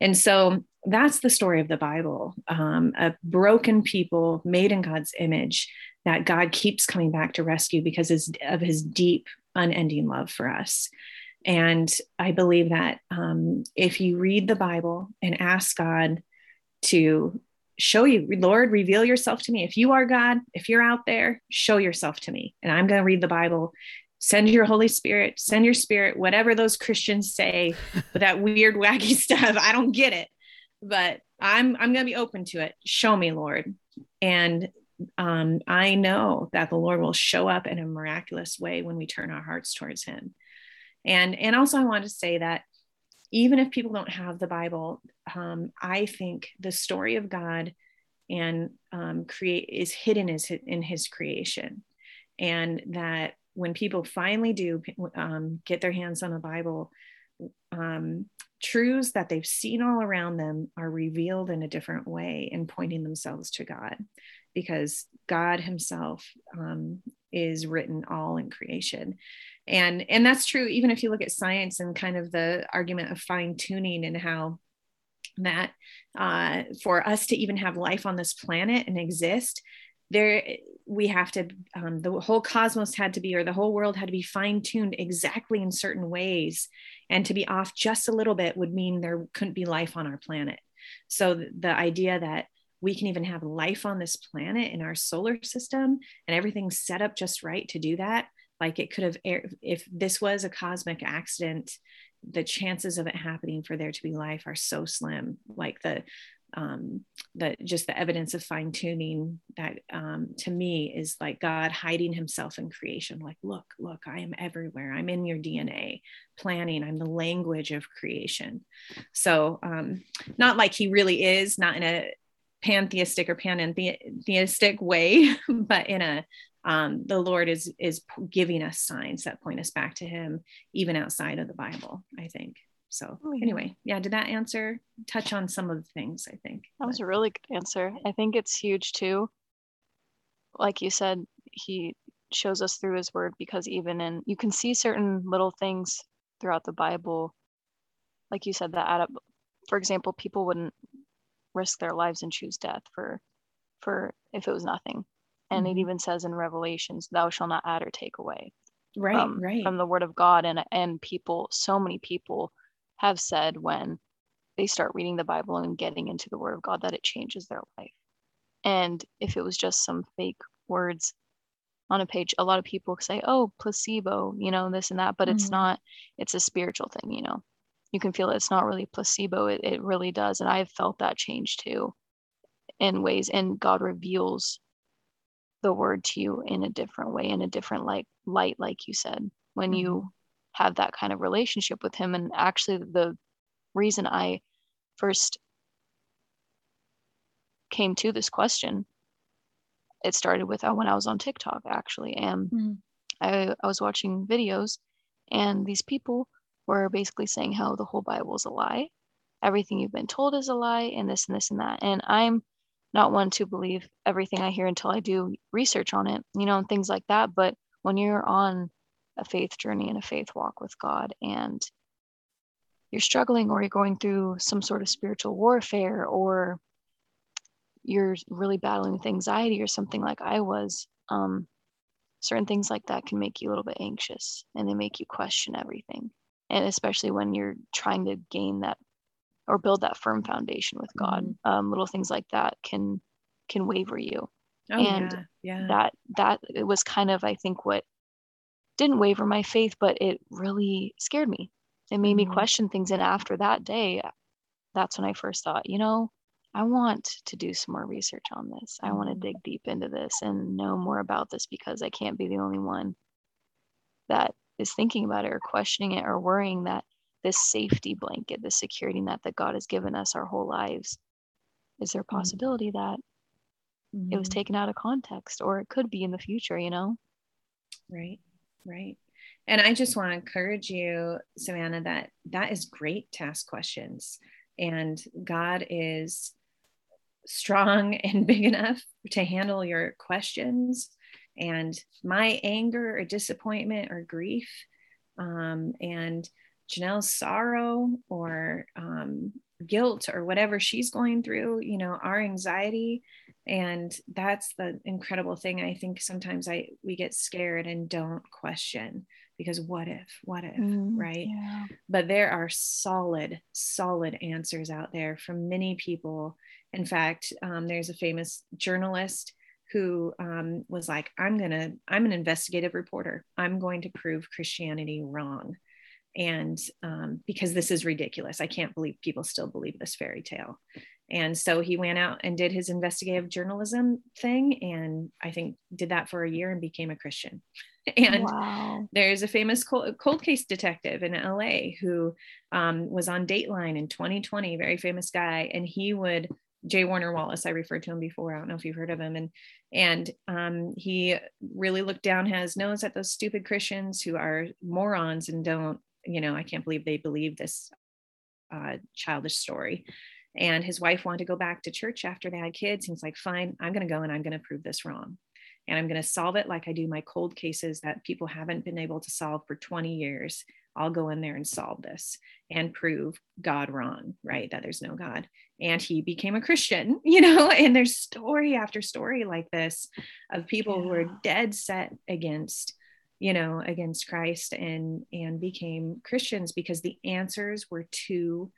And so that's the story of the Bible um, a broken people made in God's image that God keeps coming back to rescue because of his deep, unending love for us. And I believe that um, if you read the Bible and ask God to show you, Lord, reveal yourself to me. If you are God, if you're out there, show yourself to me. And I'm going to read the Bible. Send your Holy Spirit, send your spirit, whatever those Christians say, [LAUGHS] with that weird, wacky stuff. I don't get it, but I'm I'm going to be open to it. Show me, Lord. And um, I know that the Lord will show up in a miraculous way when we turn our hearts towards Him. And and also, I want to say that even if people don't have the Bible, um, I think the story of God and um, create is hidden is in His creation, and that when people finally do um, get their hands on the Bible, um, truths that they've seen all around them are revealed in a different way and pointing themselves to God, because God Himself um, is written all in creation. And and that's true even if you look at science and kind of the argument of fine tuning and how that uh, for us to even have life on this planet and exist there we have to um, the whole cosmos had to be or the whole world had to be fine tuned exactly in certain ways. And to be off just a little bit would mean there couldn't be life on our planet. So the idea that we can even have life on this planet in our solar system and everything's set up just right to do that like it could have if this was a cosmic accident the chances of it happening for there to be life are so slim. Like the um the just the evidence of fine tuning that um to me is like god hiding himself in creation. Like look look i am everywhere. I'm in your dna planning. I'm the language of creation. So um not like he really is not in a pantheistic or panentheistic way [LAUGHS] but in a um, the Lord is is giving us signs that point us back to Him, even outside of the Bible. I think so. Oh. Anyway, yeah, did that answer touch on some of the things? I think that was a really good answer. I think it's huge too. Like you said, He shows us through His Word because even in you can see certain little things throughout the Bible, like you said, that add up. For example, people wouldn't risk their lives and choose death for for if it was nothing and mm-hmm. it even says in revelations thou shalt not add or take away right from, right from the word of god and and people so many people have said when they start reading the bible and getting into the word of god that it changes their life and if it was just some fake words on a page a lot of people say oh placebo you know this and that but mm-hmm. it's not it's a spiritual thing you know you can feel it's not really placebo it, it really does and i've felt that change too in ways and god reveals the word to you in a different way in a different like light like you said when mm-hmm. you have that kind of relationship with him and actually the reason i first came to this question it started with uh, when i was on tiktok actually and mm-hmm. I, I was watching videos and these people were basically saying how the whole bible is a lie everything you've been told is a lie and this and this and that and i'm not one to believe everything I hear until I do research on it, you know, and things like that. But when you're on a faith journey and a faith walk with God and you're struggling or you're going through some sort of spiritual warfare or you're really battling with anxiety or something like I was, um, certain things like that can make you a little bit anxious and they make you question everything. And especially when you're trying to gain that or build that firm foundation with God. Mm-hmm. Um, little things like that can can waver you. Oh, and yeah, yeah. that that it was kind of I think what didn't waver my faith, but it really scared me. It made mm-hmm. me question things. And after that day, that's when I first thought, you know, I want to do some more research on this. I want to mm-hmm. dig deep into this and know more about this because I can't be the only one that is thinking about it or questioning it or worrying that this safety blanket, this security net that God has given us our whole lives. Is there a mm-hmm. possibility mm-hmm. that mm-hmm. it was mm-hmm. taken out of context or it could be in the future, you know? Right, right. And I just want to encourage you, Savannah, that that is great to ask questions. And God is strong [LAUGHS] and big enough to handle your questions. And my anger or disappointment or grief um, and Janelle's sorrow or um, guilt or whatever she's going through, you know, our anxiety. And that's the incredible thing. I think sometimes I we get scared and don't question because what if, what if, mm, right? Yeah. But there are solid, solid answers out there from many people. In fact, um, there's a famous journalist who um, was like, I'm gonna, I'm an investigative reporter. I'm going to prove Christianity wrong and um, because this is ridiculous i can't believe people still believe this fairy tale and so he went out and did his investigative journalism thing and i think did that for a year and became a christian [LAUGHS] and wow. there's a famous cold, cold, case detective in la who um, was on dateline in 2020 very famous guy and he would J. Warner Wallace, I referred to him before. I don't know if you've heard of him. And and um, he really looked down his nose at those stupid Christians who are morons and don't you know, I can't believe they believe this uh, childish story. And his wife wanted to go back to church after they had kids. He's like, fine, I'm going to go and I'm going to prove this wrong. And I'm going to solve it like I do my cold cases that people haven't been able to solve for 20 years. I'll go in there and solve this and prove God wrong, right? That there's no God. And he became a Christian, [LAUGHS] you know, and there's story after story like this of people yeah. who are dead set against you know against christ and and became christians because the answers were too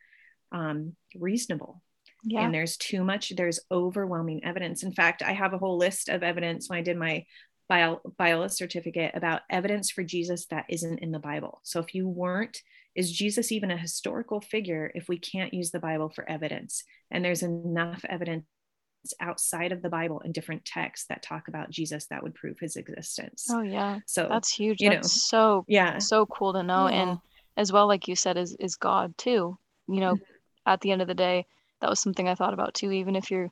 um, reasonable yeah. and there's too much there's overwhelming evidence in fact i have a whole list of evidence when i did my bio, Biola certificate about evidence for jesus that isn't in the bible so if you weren't is jesus even a historical figure if we can't use the bible for evidence and there's enough evidence outside of the Bible and different texts that talk about Jesus that would prove his existence. Oh yeah. So that's huge. You that's know, so yeah, so cool to know. Yeah. And as well, like you said, is is God too. You know, mm-hmm. At the end of the day, that was something I thought about too. Even if you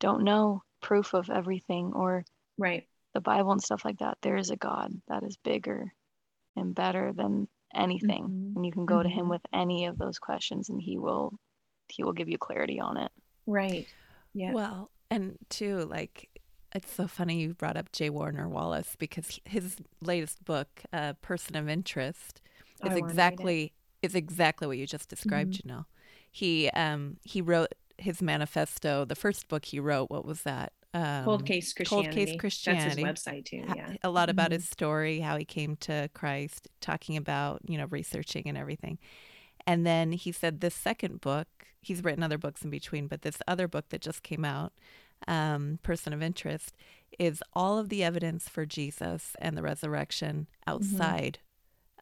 don't know proof of everything or right the Bible and stuff like that, there is a God that is bigger and better than anything. Mm-hmm. And you can go mm-hmm. to him mm-hmm. with any of those questions and he will he will give you clarity on it. Right. Yeah. Well, and too, like, it's so funny you brought up J. Warner Wallace because his latest book, uh, Person of Interest, is exactly is exactly what you just described. Mm-hmm. You know, he um he wrote his manifesto. The first book he wrote, what was that? Um, Cold Case Christianity. Cold Case Christianity. That's his website too. Yeah, a lot about mm-hmm. his story, how he came to Christ, talking about you know researching and everything. And then he said this second book, he's written other books in between, but this other book that just came out, um, Person of Interest, is all of the evidence for Jesus and the resurrection mm-hmm. outside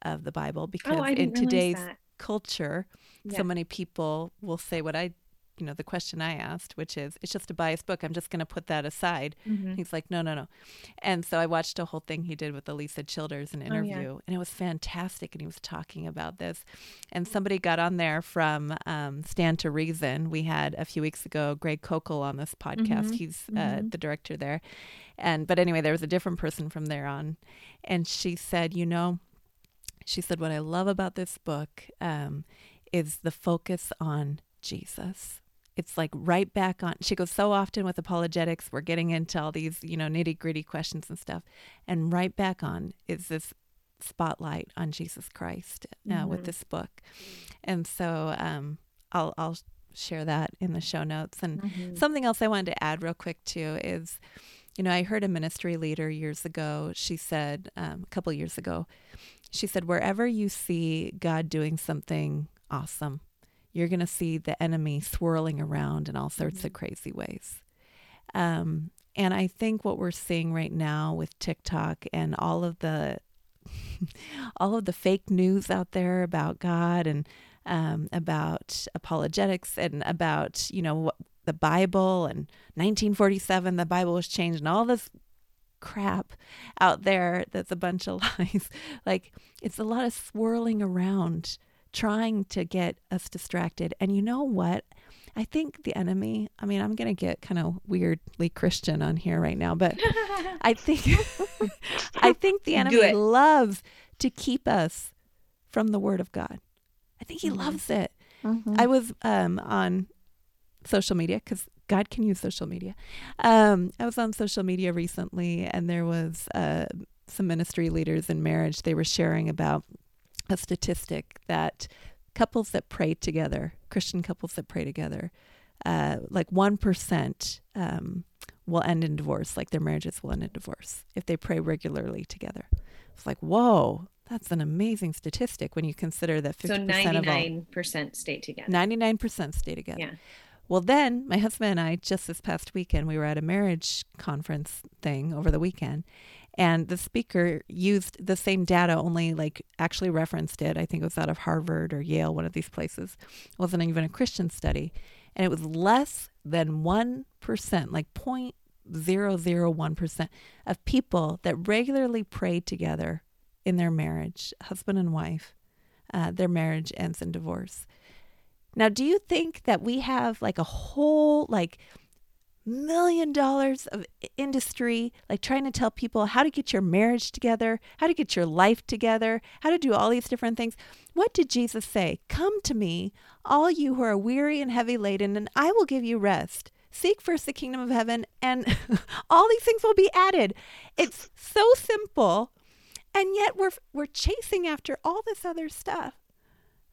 mm-hmm. of the Bible oh, because oh, in today's that. Culture, yeah. so many people will say what I you know the question I asked, which is, it's just a biased book. I'm just going to put that aside. Mm-hmm. He's like, no, no, no. And so I watched a whole thing he did with Alisa Childers, an interview, oh, yeah. and it was fantastic. And he was talking about this. And somebody got on there from um, Stand to Reason. We had a few weeks ago Greg Koukl on this podcast. Mm-hmm. He's uh, mm-hmm. the director there. And but anyway, there was a different person from there on, and she said, you know, she said, what I love about this book um, is the focus on Jesus it's like right back on. She goes, so often with apologetics, we're getting into all these, you know, nitty gritty questions and stuff. And right back on is this spotlight on Jesus Christ uh, mm-hmm. with this book. And so um, I'll, I'll share that in the show notes. And mm-hmm. something else I wanted to add real quick too is, you know, I heard a ministry leader years ago. She said, um, a couple years ago, she said, wherever you see God doing something awesome, you're going to see the enemy swirling around in all sorts mm-hmm. of crazy ways. Um, and I think what we're seeing right now with TikTok and all of the [LAUGHS] all of the fake news out there about God and um, about apologetics and about you know the Bible and 1947 the Bible was changed and all this crap out there that's a bunch of [LAUGHS] lies. like it's a lot of swirling around trying to get us distracted. And you know what? I think the enemy, I mean, I'm going to get kind of weirdly Christian on here right now, but [LAUGHS] I think [LAUGHS] I think the enemy loves to keep us from the word of God. I think he mm-hmm. loves it. Mm-hmm. I was um, on social media because God can use social media. Um, I was on social media recently, and there was uh, some ministry leaders in marriage. They were sharing about a statistic that couples that pray together, Christian couples that pray together, uh, like 1% um, will end in divorce, like their marriages will end in divorce if they pray regularly together. It's like, whoa, that's an amazing statistic when you consider that 50% So of all, 99% stay together. 99% stay together. Yeah. Well, then my husband and I, just this past weekend, we were at a marriage conference thing over the weekend, and the speaker used the same data, only like actually referenced it. I think it was out of Harvard or Yale, one of these places. It wasn't even a Christian study. And it was less than 1%, like 0.001% of people that regularly pray together in their marriage, husband and wife, uh, their marriage ends in divorce. Now, do you think that we have like a whole, like, million dollars of industry, like trying to tell people how to get your marriage together, how to get your life together, how to do all these different things. What did Jesus say? Come to me, all you who are weary and heavy laden, and I will give you rest. Seek first the kingdom of heaven, and [LAUGHS] all these things will be added. It's so simple, and yet we're we're chasing after all this other stuff,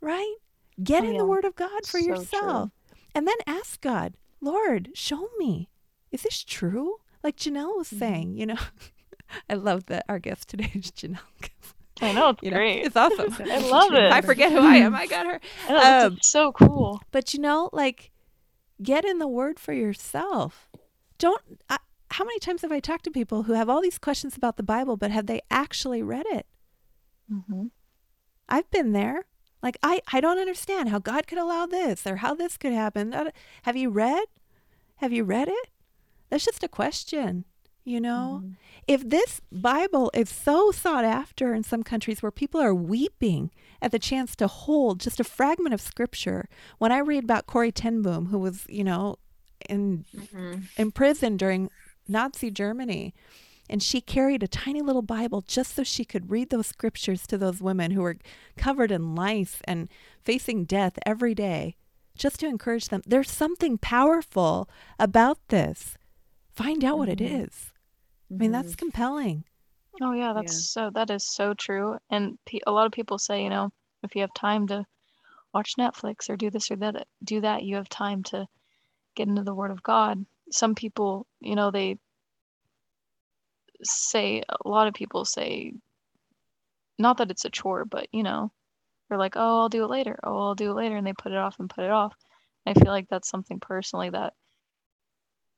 right? Get Oh, in yeah. the Word of God for So true. yourself, and then ask God, Lord, show me. Is this true? Like Janelle was Mm-hmm. saying, you know, [LAUGHS] I love that our guest today is Janelle. I know it's [LAUGHS] You know, great. it's awesome. [LAUGHS] I love it. I forget who I am. I got her. I know, it's Um, so cool. But you know, like, get in the Word for yourself. Don't. I, how many times have I talked to people who have all these questions about the Bible, but have they actually read it? hmm I've been there. Like, I, I don't understand how God could allow this or how this could happen. Have you read? Have you read it? That's just a question, you know? If this Bible is so sought after in some countries where people are weeping at the chance to hold just a fragment of scripture, when I read about Corrie ten Boom, who was, you know, in Mhm. in prison during Nazi Germany. And she carried a tiny little Bible just so she could read those scriptures to those women who were covered in lice and facing death every day, just to encourage them. There's something powerful about this. Find out what it Mhm. is. I mean, that's compelling. Oh yeah, that's so that is so true. And pe- a lot of people say, you know, if you have time to watch Netflix or do this or that, do that, you have time to get into the Word of God. Some people, you know, they say a lot of people say not that it's a chore, but you know, they're like, "Oh, I'll do it later. Oh, I'll do it later," and they put it off and put it off. I feel like that's something personally that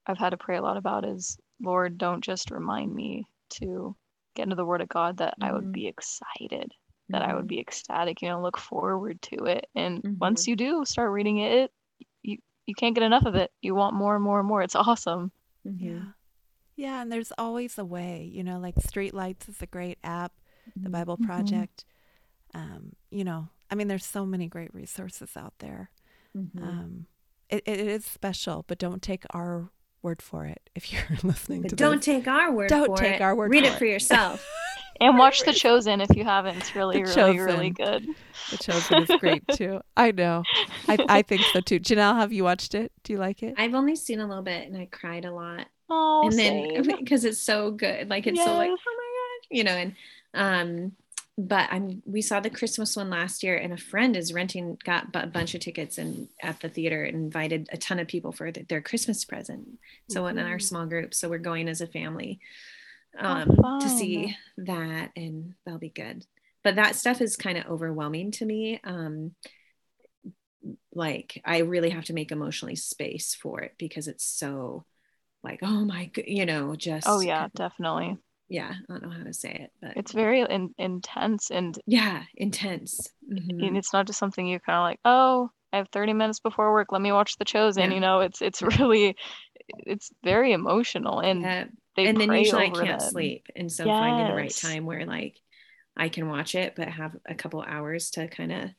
I've had to pray a lot about is, Lord, don't just remind me to get into the Word of God that I would Mhm. be excited, that I would Mhm. be ecstatic, you know, look forward to it. And Mhm. once you do start reading it, you you can't get enough of it. You want more and more and more. It's awesome. Mhm. Yeah. Yeah, and there's always a way, you know, like StreetLights is a great app, the Mhm. Bible Mhm. Project. Um, you know, I mean, there's so many great resources out there. Mhm. Um, it, it is special, but don't take our word for it [LAUGHS] if you're listening But to don't this. take our word Don't for take it. our word Read for it for it. yourself. [LAUGHS] And watch The Chosen if you haven't. It's really, The really, really good. The Chosen is great [LAUGHS] too. I know. I, I think so too. Janelle, have you watched it? Do you like it? I've only seen a little bit and I cried a lot. Oh, and then [LAUGHS] because it's so good. Like it's so like, oh my god, you know, and um but I'm we saw the Christmas one last year and a friend is renting got a bunch of tickets and at the theater and invited a ton of people for th- their Christmas present. So in our small group, so we're going as a family um to see that and that'll be good. But that stuff is kind of overwhelming to me. Um like I really have to make emotionally space for it because it's so like oh my you know just Oh yeah, definitely. yeah I don't know how to say it but It's very in- intense and yeah intense Mhm. and it's not just something you're kind of like, oh, I have 30 minutes before work. Let me watch The Chosen. Yeah. You know, it's it's [LAUGHS] really, it's very emotional, and Yeah. they and then usually I can't them. sleep and so finding the right time where like I can watch it but have a couple hours to kind of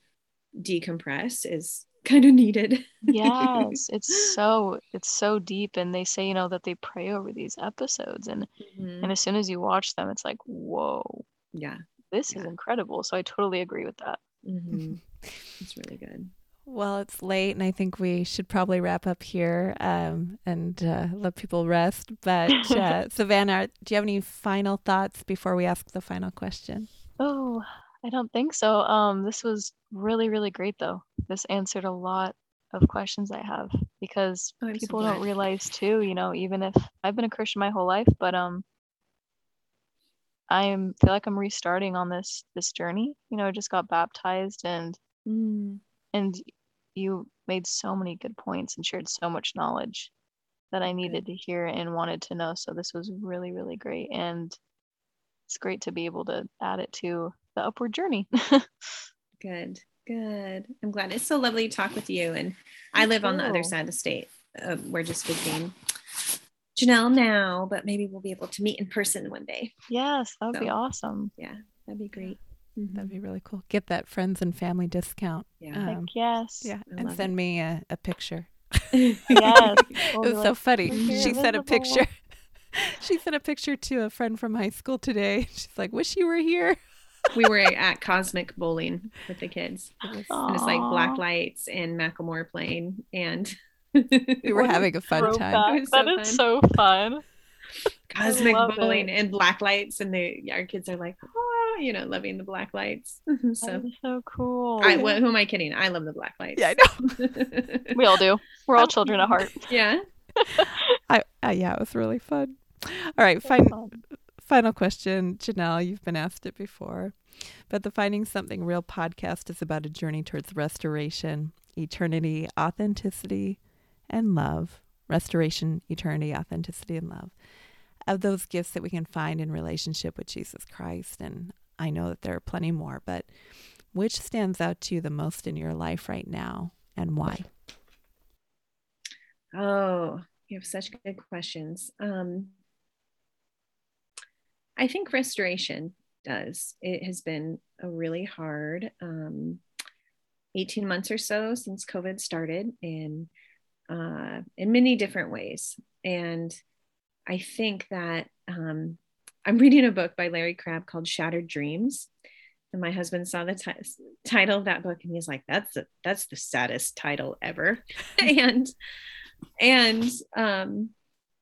decompress is kind of needed Yes, [LAUGHS] it's so it's so deep, and they say you know that they pray over these episodes, and Mhm. and as soon as you watch them, it's like, whoa, yeah this is incredible. So I totally agree with that. Mhm. [LAUGHS] it's really good Well, it's late, and I think we should probably wrap up here um, and uh, let people rest. But [LAUGHS] uh, Savannah, do you have any final thoughts before we ask the final question? Oh, I don't think so. Um, this was really, really great though. This answered a lot of questions I have because Oh, I'm so people don't realize too, you know, even if I've been a Christian my whole life, but um I am feel like I'm restarting on this this journey. You know, I just got baptized and Mm, and you made so many good points and shared so much knowledge that I needed to hear and wanted to know. So this was really, really great. And it's great to be able to add it to the upward journey. [LAUGHS] good, good. I'm glad. It's so lovely to talk with you. And I live on the other side of the state. Uh, we're just visiting Janelle now, but maybe we'll be able to meet in person one day. yes, that would be awesome. Yeah, That'd be great. That'd be really cool. Get that friends and family discount. Yeah. Um, Heck yes. Yeah, I and love send me a, a picture. [LAUGHS] Yes. it We'll be was so funny. She sent a picture. [LAUGHS] she sent a picture to a friend from high school today. She's like, "Wish you were here." We were at Cosmic Bowling with the kids. It was- And it's like black lights and Macklemore playing. And we were [LAUGHS] having a fun time. Throwback. It was so That is fun. so fun. Cosmic Bowling it. and black lights. And the our kids are like, oh, you know, loving the black lights. [LAUGHS] so so cool. I, what, who am I kidding? I love the black lights. Yeah, I know. [LAUGHS] we all do. We're all children at heart. yeah. I, uh, yeah, it was really fun. All right, So fine. fun. Final question, Janelle. You've been asked it before, but the Finding Something Real podcast is about a journey towards restoration, eternity, authenticity, and love. Restoration, eternity, authenticity, and love. Of those gifts that we can find in relationship with Jesus Christ. And I know that there are plenty more, but which stands out to you the most in your life right now and why? Oh, you have such good questions. Um, I think restoration does. It has been a really hard um, 18 months or so since COVID started, and uh, in many different ways. And I think that um, I'm reading a book by Larry Crabb called Shattered Dreams. And my husband saw the ti- title of that book and he's like, that's the, that's the saddest title ever. [LAUGHS] and and um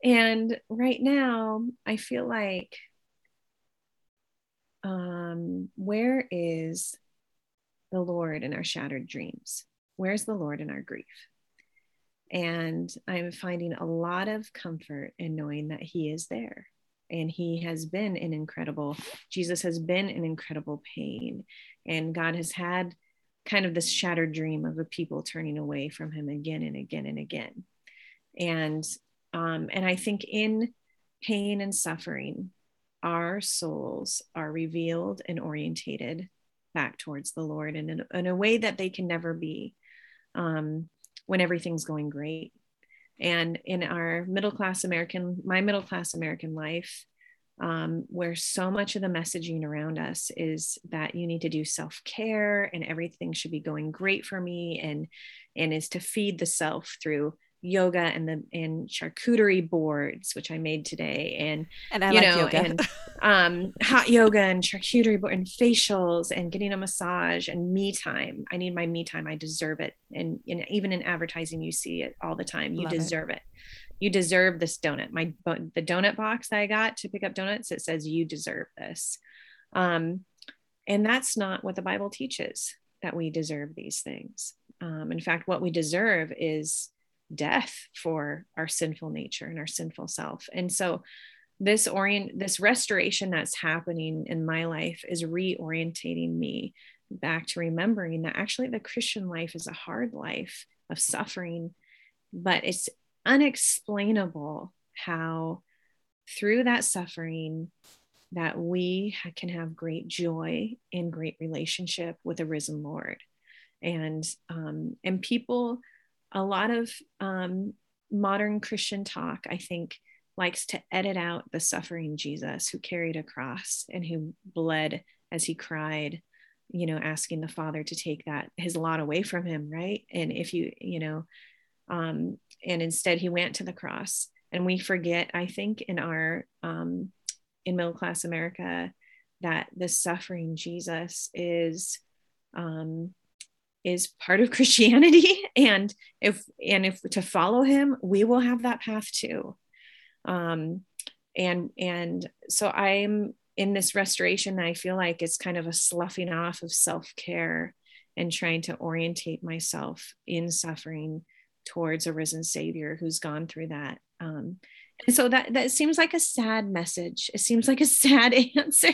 and right now i feel like um where is the lord in our shattered dreams? Where's the lord in our grief? And i'm finding a lot of comfort in knowing that he is there and he has been an incredible jesus has been an incredible pain. And god has had kind of this shattered dream of a people turning away from him again and again and again. And um, and i think in pain and suffering our souls are revealed and orientated back towards the lord in, a- in a way that they can never be um, when everything's going great. And in our middle class american my middle class american life um, where so much of the messaging around us is that you need to do self-care and everything should be going great for me and and is to feed the self through yoga and the and charcuterie boards which i made today. And And I you like know yoga. and [LAUGHS] um hot yoga and charcuterie board and facials and getting a massage and me time. I need my me time. I deserve it. And, and even in advertising you see it all the time. You Love deserve it. you deserve this donut. My the donut box that i got to pick up donuts it says you deserve this. Um and that's not what the bible teaches that we deserve these things. Um in fact what we deserve is death for our sinful nature and our sinful self. And so this orient this restoration that's happening in my life is reorientating me back to remembering that actually the christian life is a hard life of suffering but it's unexplainable how through that suffering that we can have great joy and great relationship with a risen lord. And um, and people a lot of um, modern christian talk i think likes to edit out the suffering jesus who carried a cross and who bled as he cried you know asking the father to take that his lot away from him right? And if you you know um and instead he went to the cross. And we forget i think in our um in middle class america that the suffering jesus is um is part of [LAUGHS] christianity and if and if to follow him we will have that path too um and and so i'm in this restoration, I feel like it's kind of a sloughing off of self care and trying to orientate myself in suffering towards a risen Savior who's gone through that. Um, and so that that seems like a sad message. It seems like a [LAUGHS] sad answer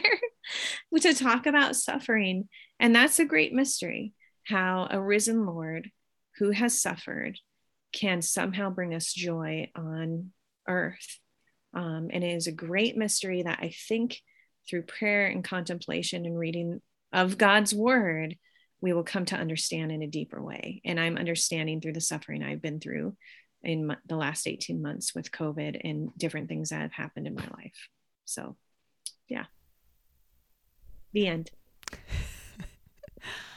to talk about suffering, and that's a great mystery. How a risen Lord who has suffered can somehow bring us joy on earth. Um, and it is a great mystery that I think through prayer and contemplation and reading of God's word, we will come to understand in a deeper way. And I'm understanding through the suffering I've been through in the last 18 months with COVID and different things that have happened in my life. So, yeah. The end. [LAUGHS]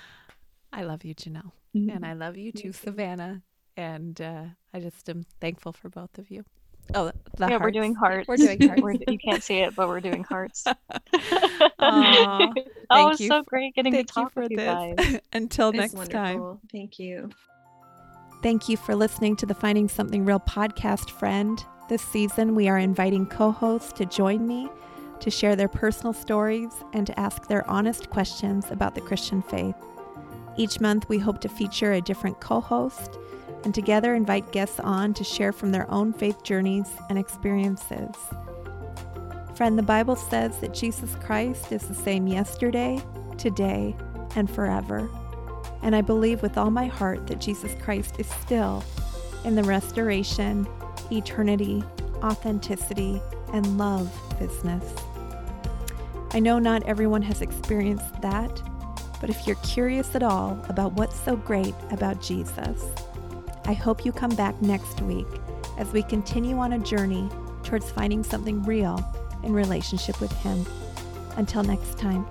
I love you, Janelle. Mm-hmm. And I love you too, Sevanna. And uh, I just am thankful for both of you. Oh, yeah, hearts. we're doing hearts. We're doing [LAUGHS] hearts. we're, you can't see it, but we're doing hearts. [LAUGHS] [LAUGHS] Aww, oh, it was so great getting to talk with you this. guys. Until it's next wonderful. time. Thank you. Thank you for listening to the Finding Something Real podcast, friend. This season, we are inviting co hosts to join me to share their personal stories and to ask their honest questions about the Christian faith. Each month, we hope to feature a different co host and together invite guests on to share from their own faith journeys and experiences. Friend, the Bible says that Jesus Christ is the same yesterday, today, and forever. And I believe with all my heart that Jesus Christ is still in the restoration, eternity, authenticity, and love business. I know not everyone has experienced that, but if you're curious at all about what's so great about Jesus, I hope you come back next week as we continue on a journey towards finding something real in relationship with Him. Until next time.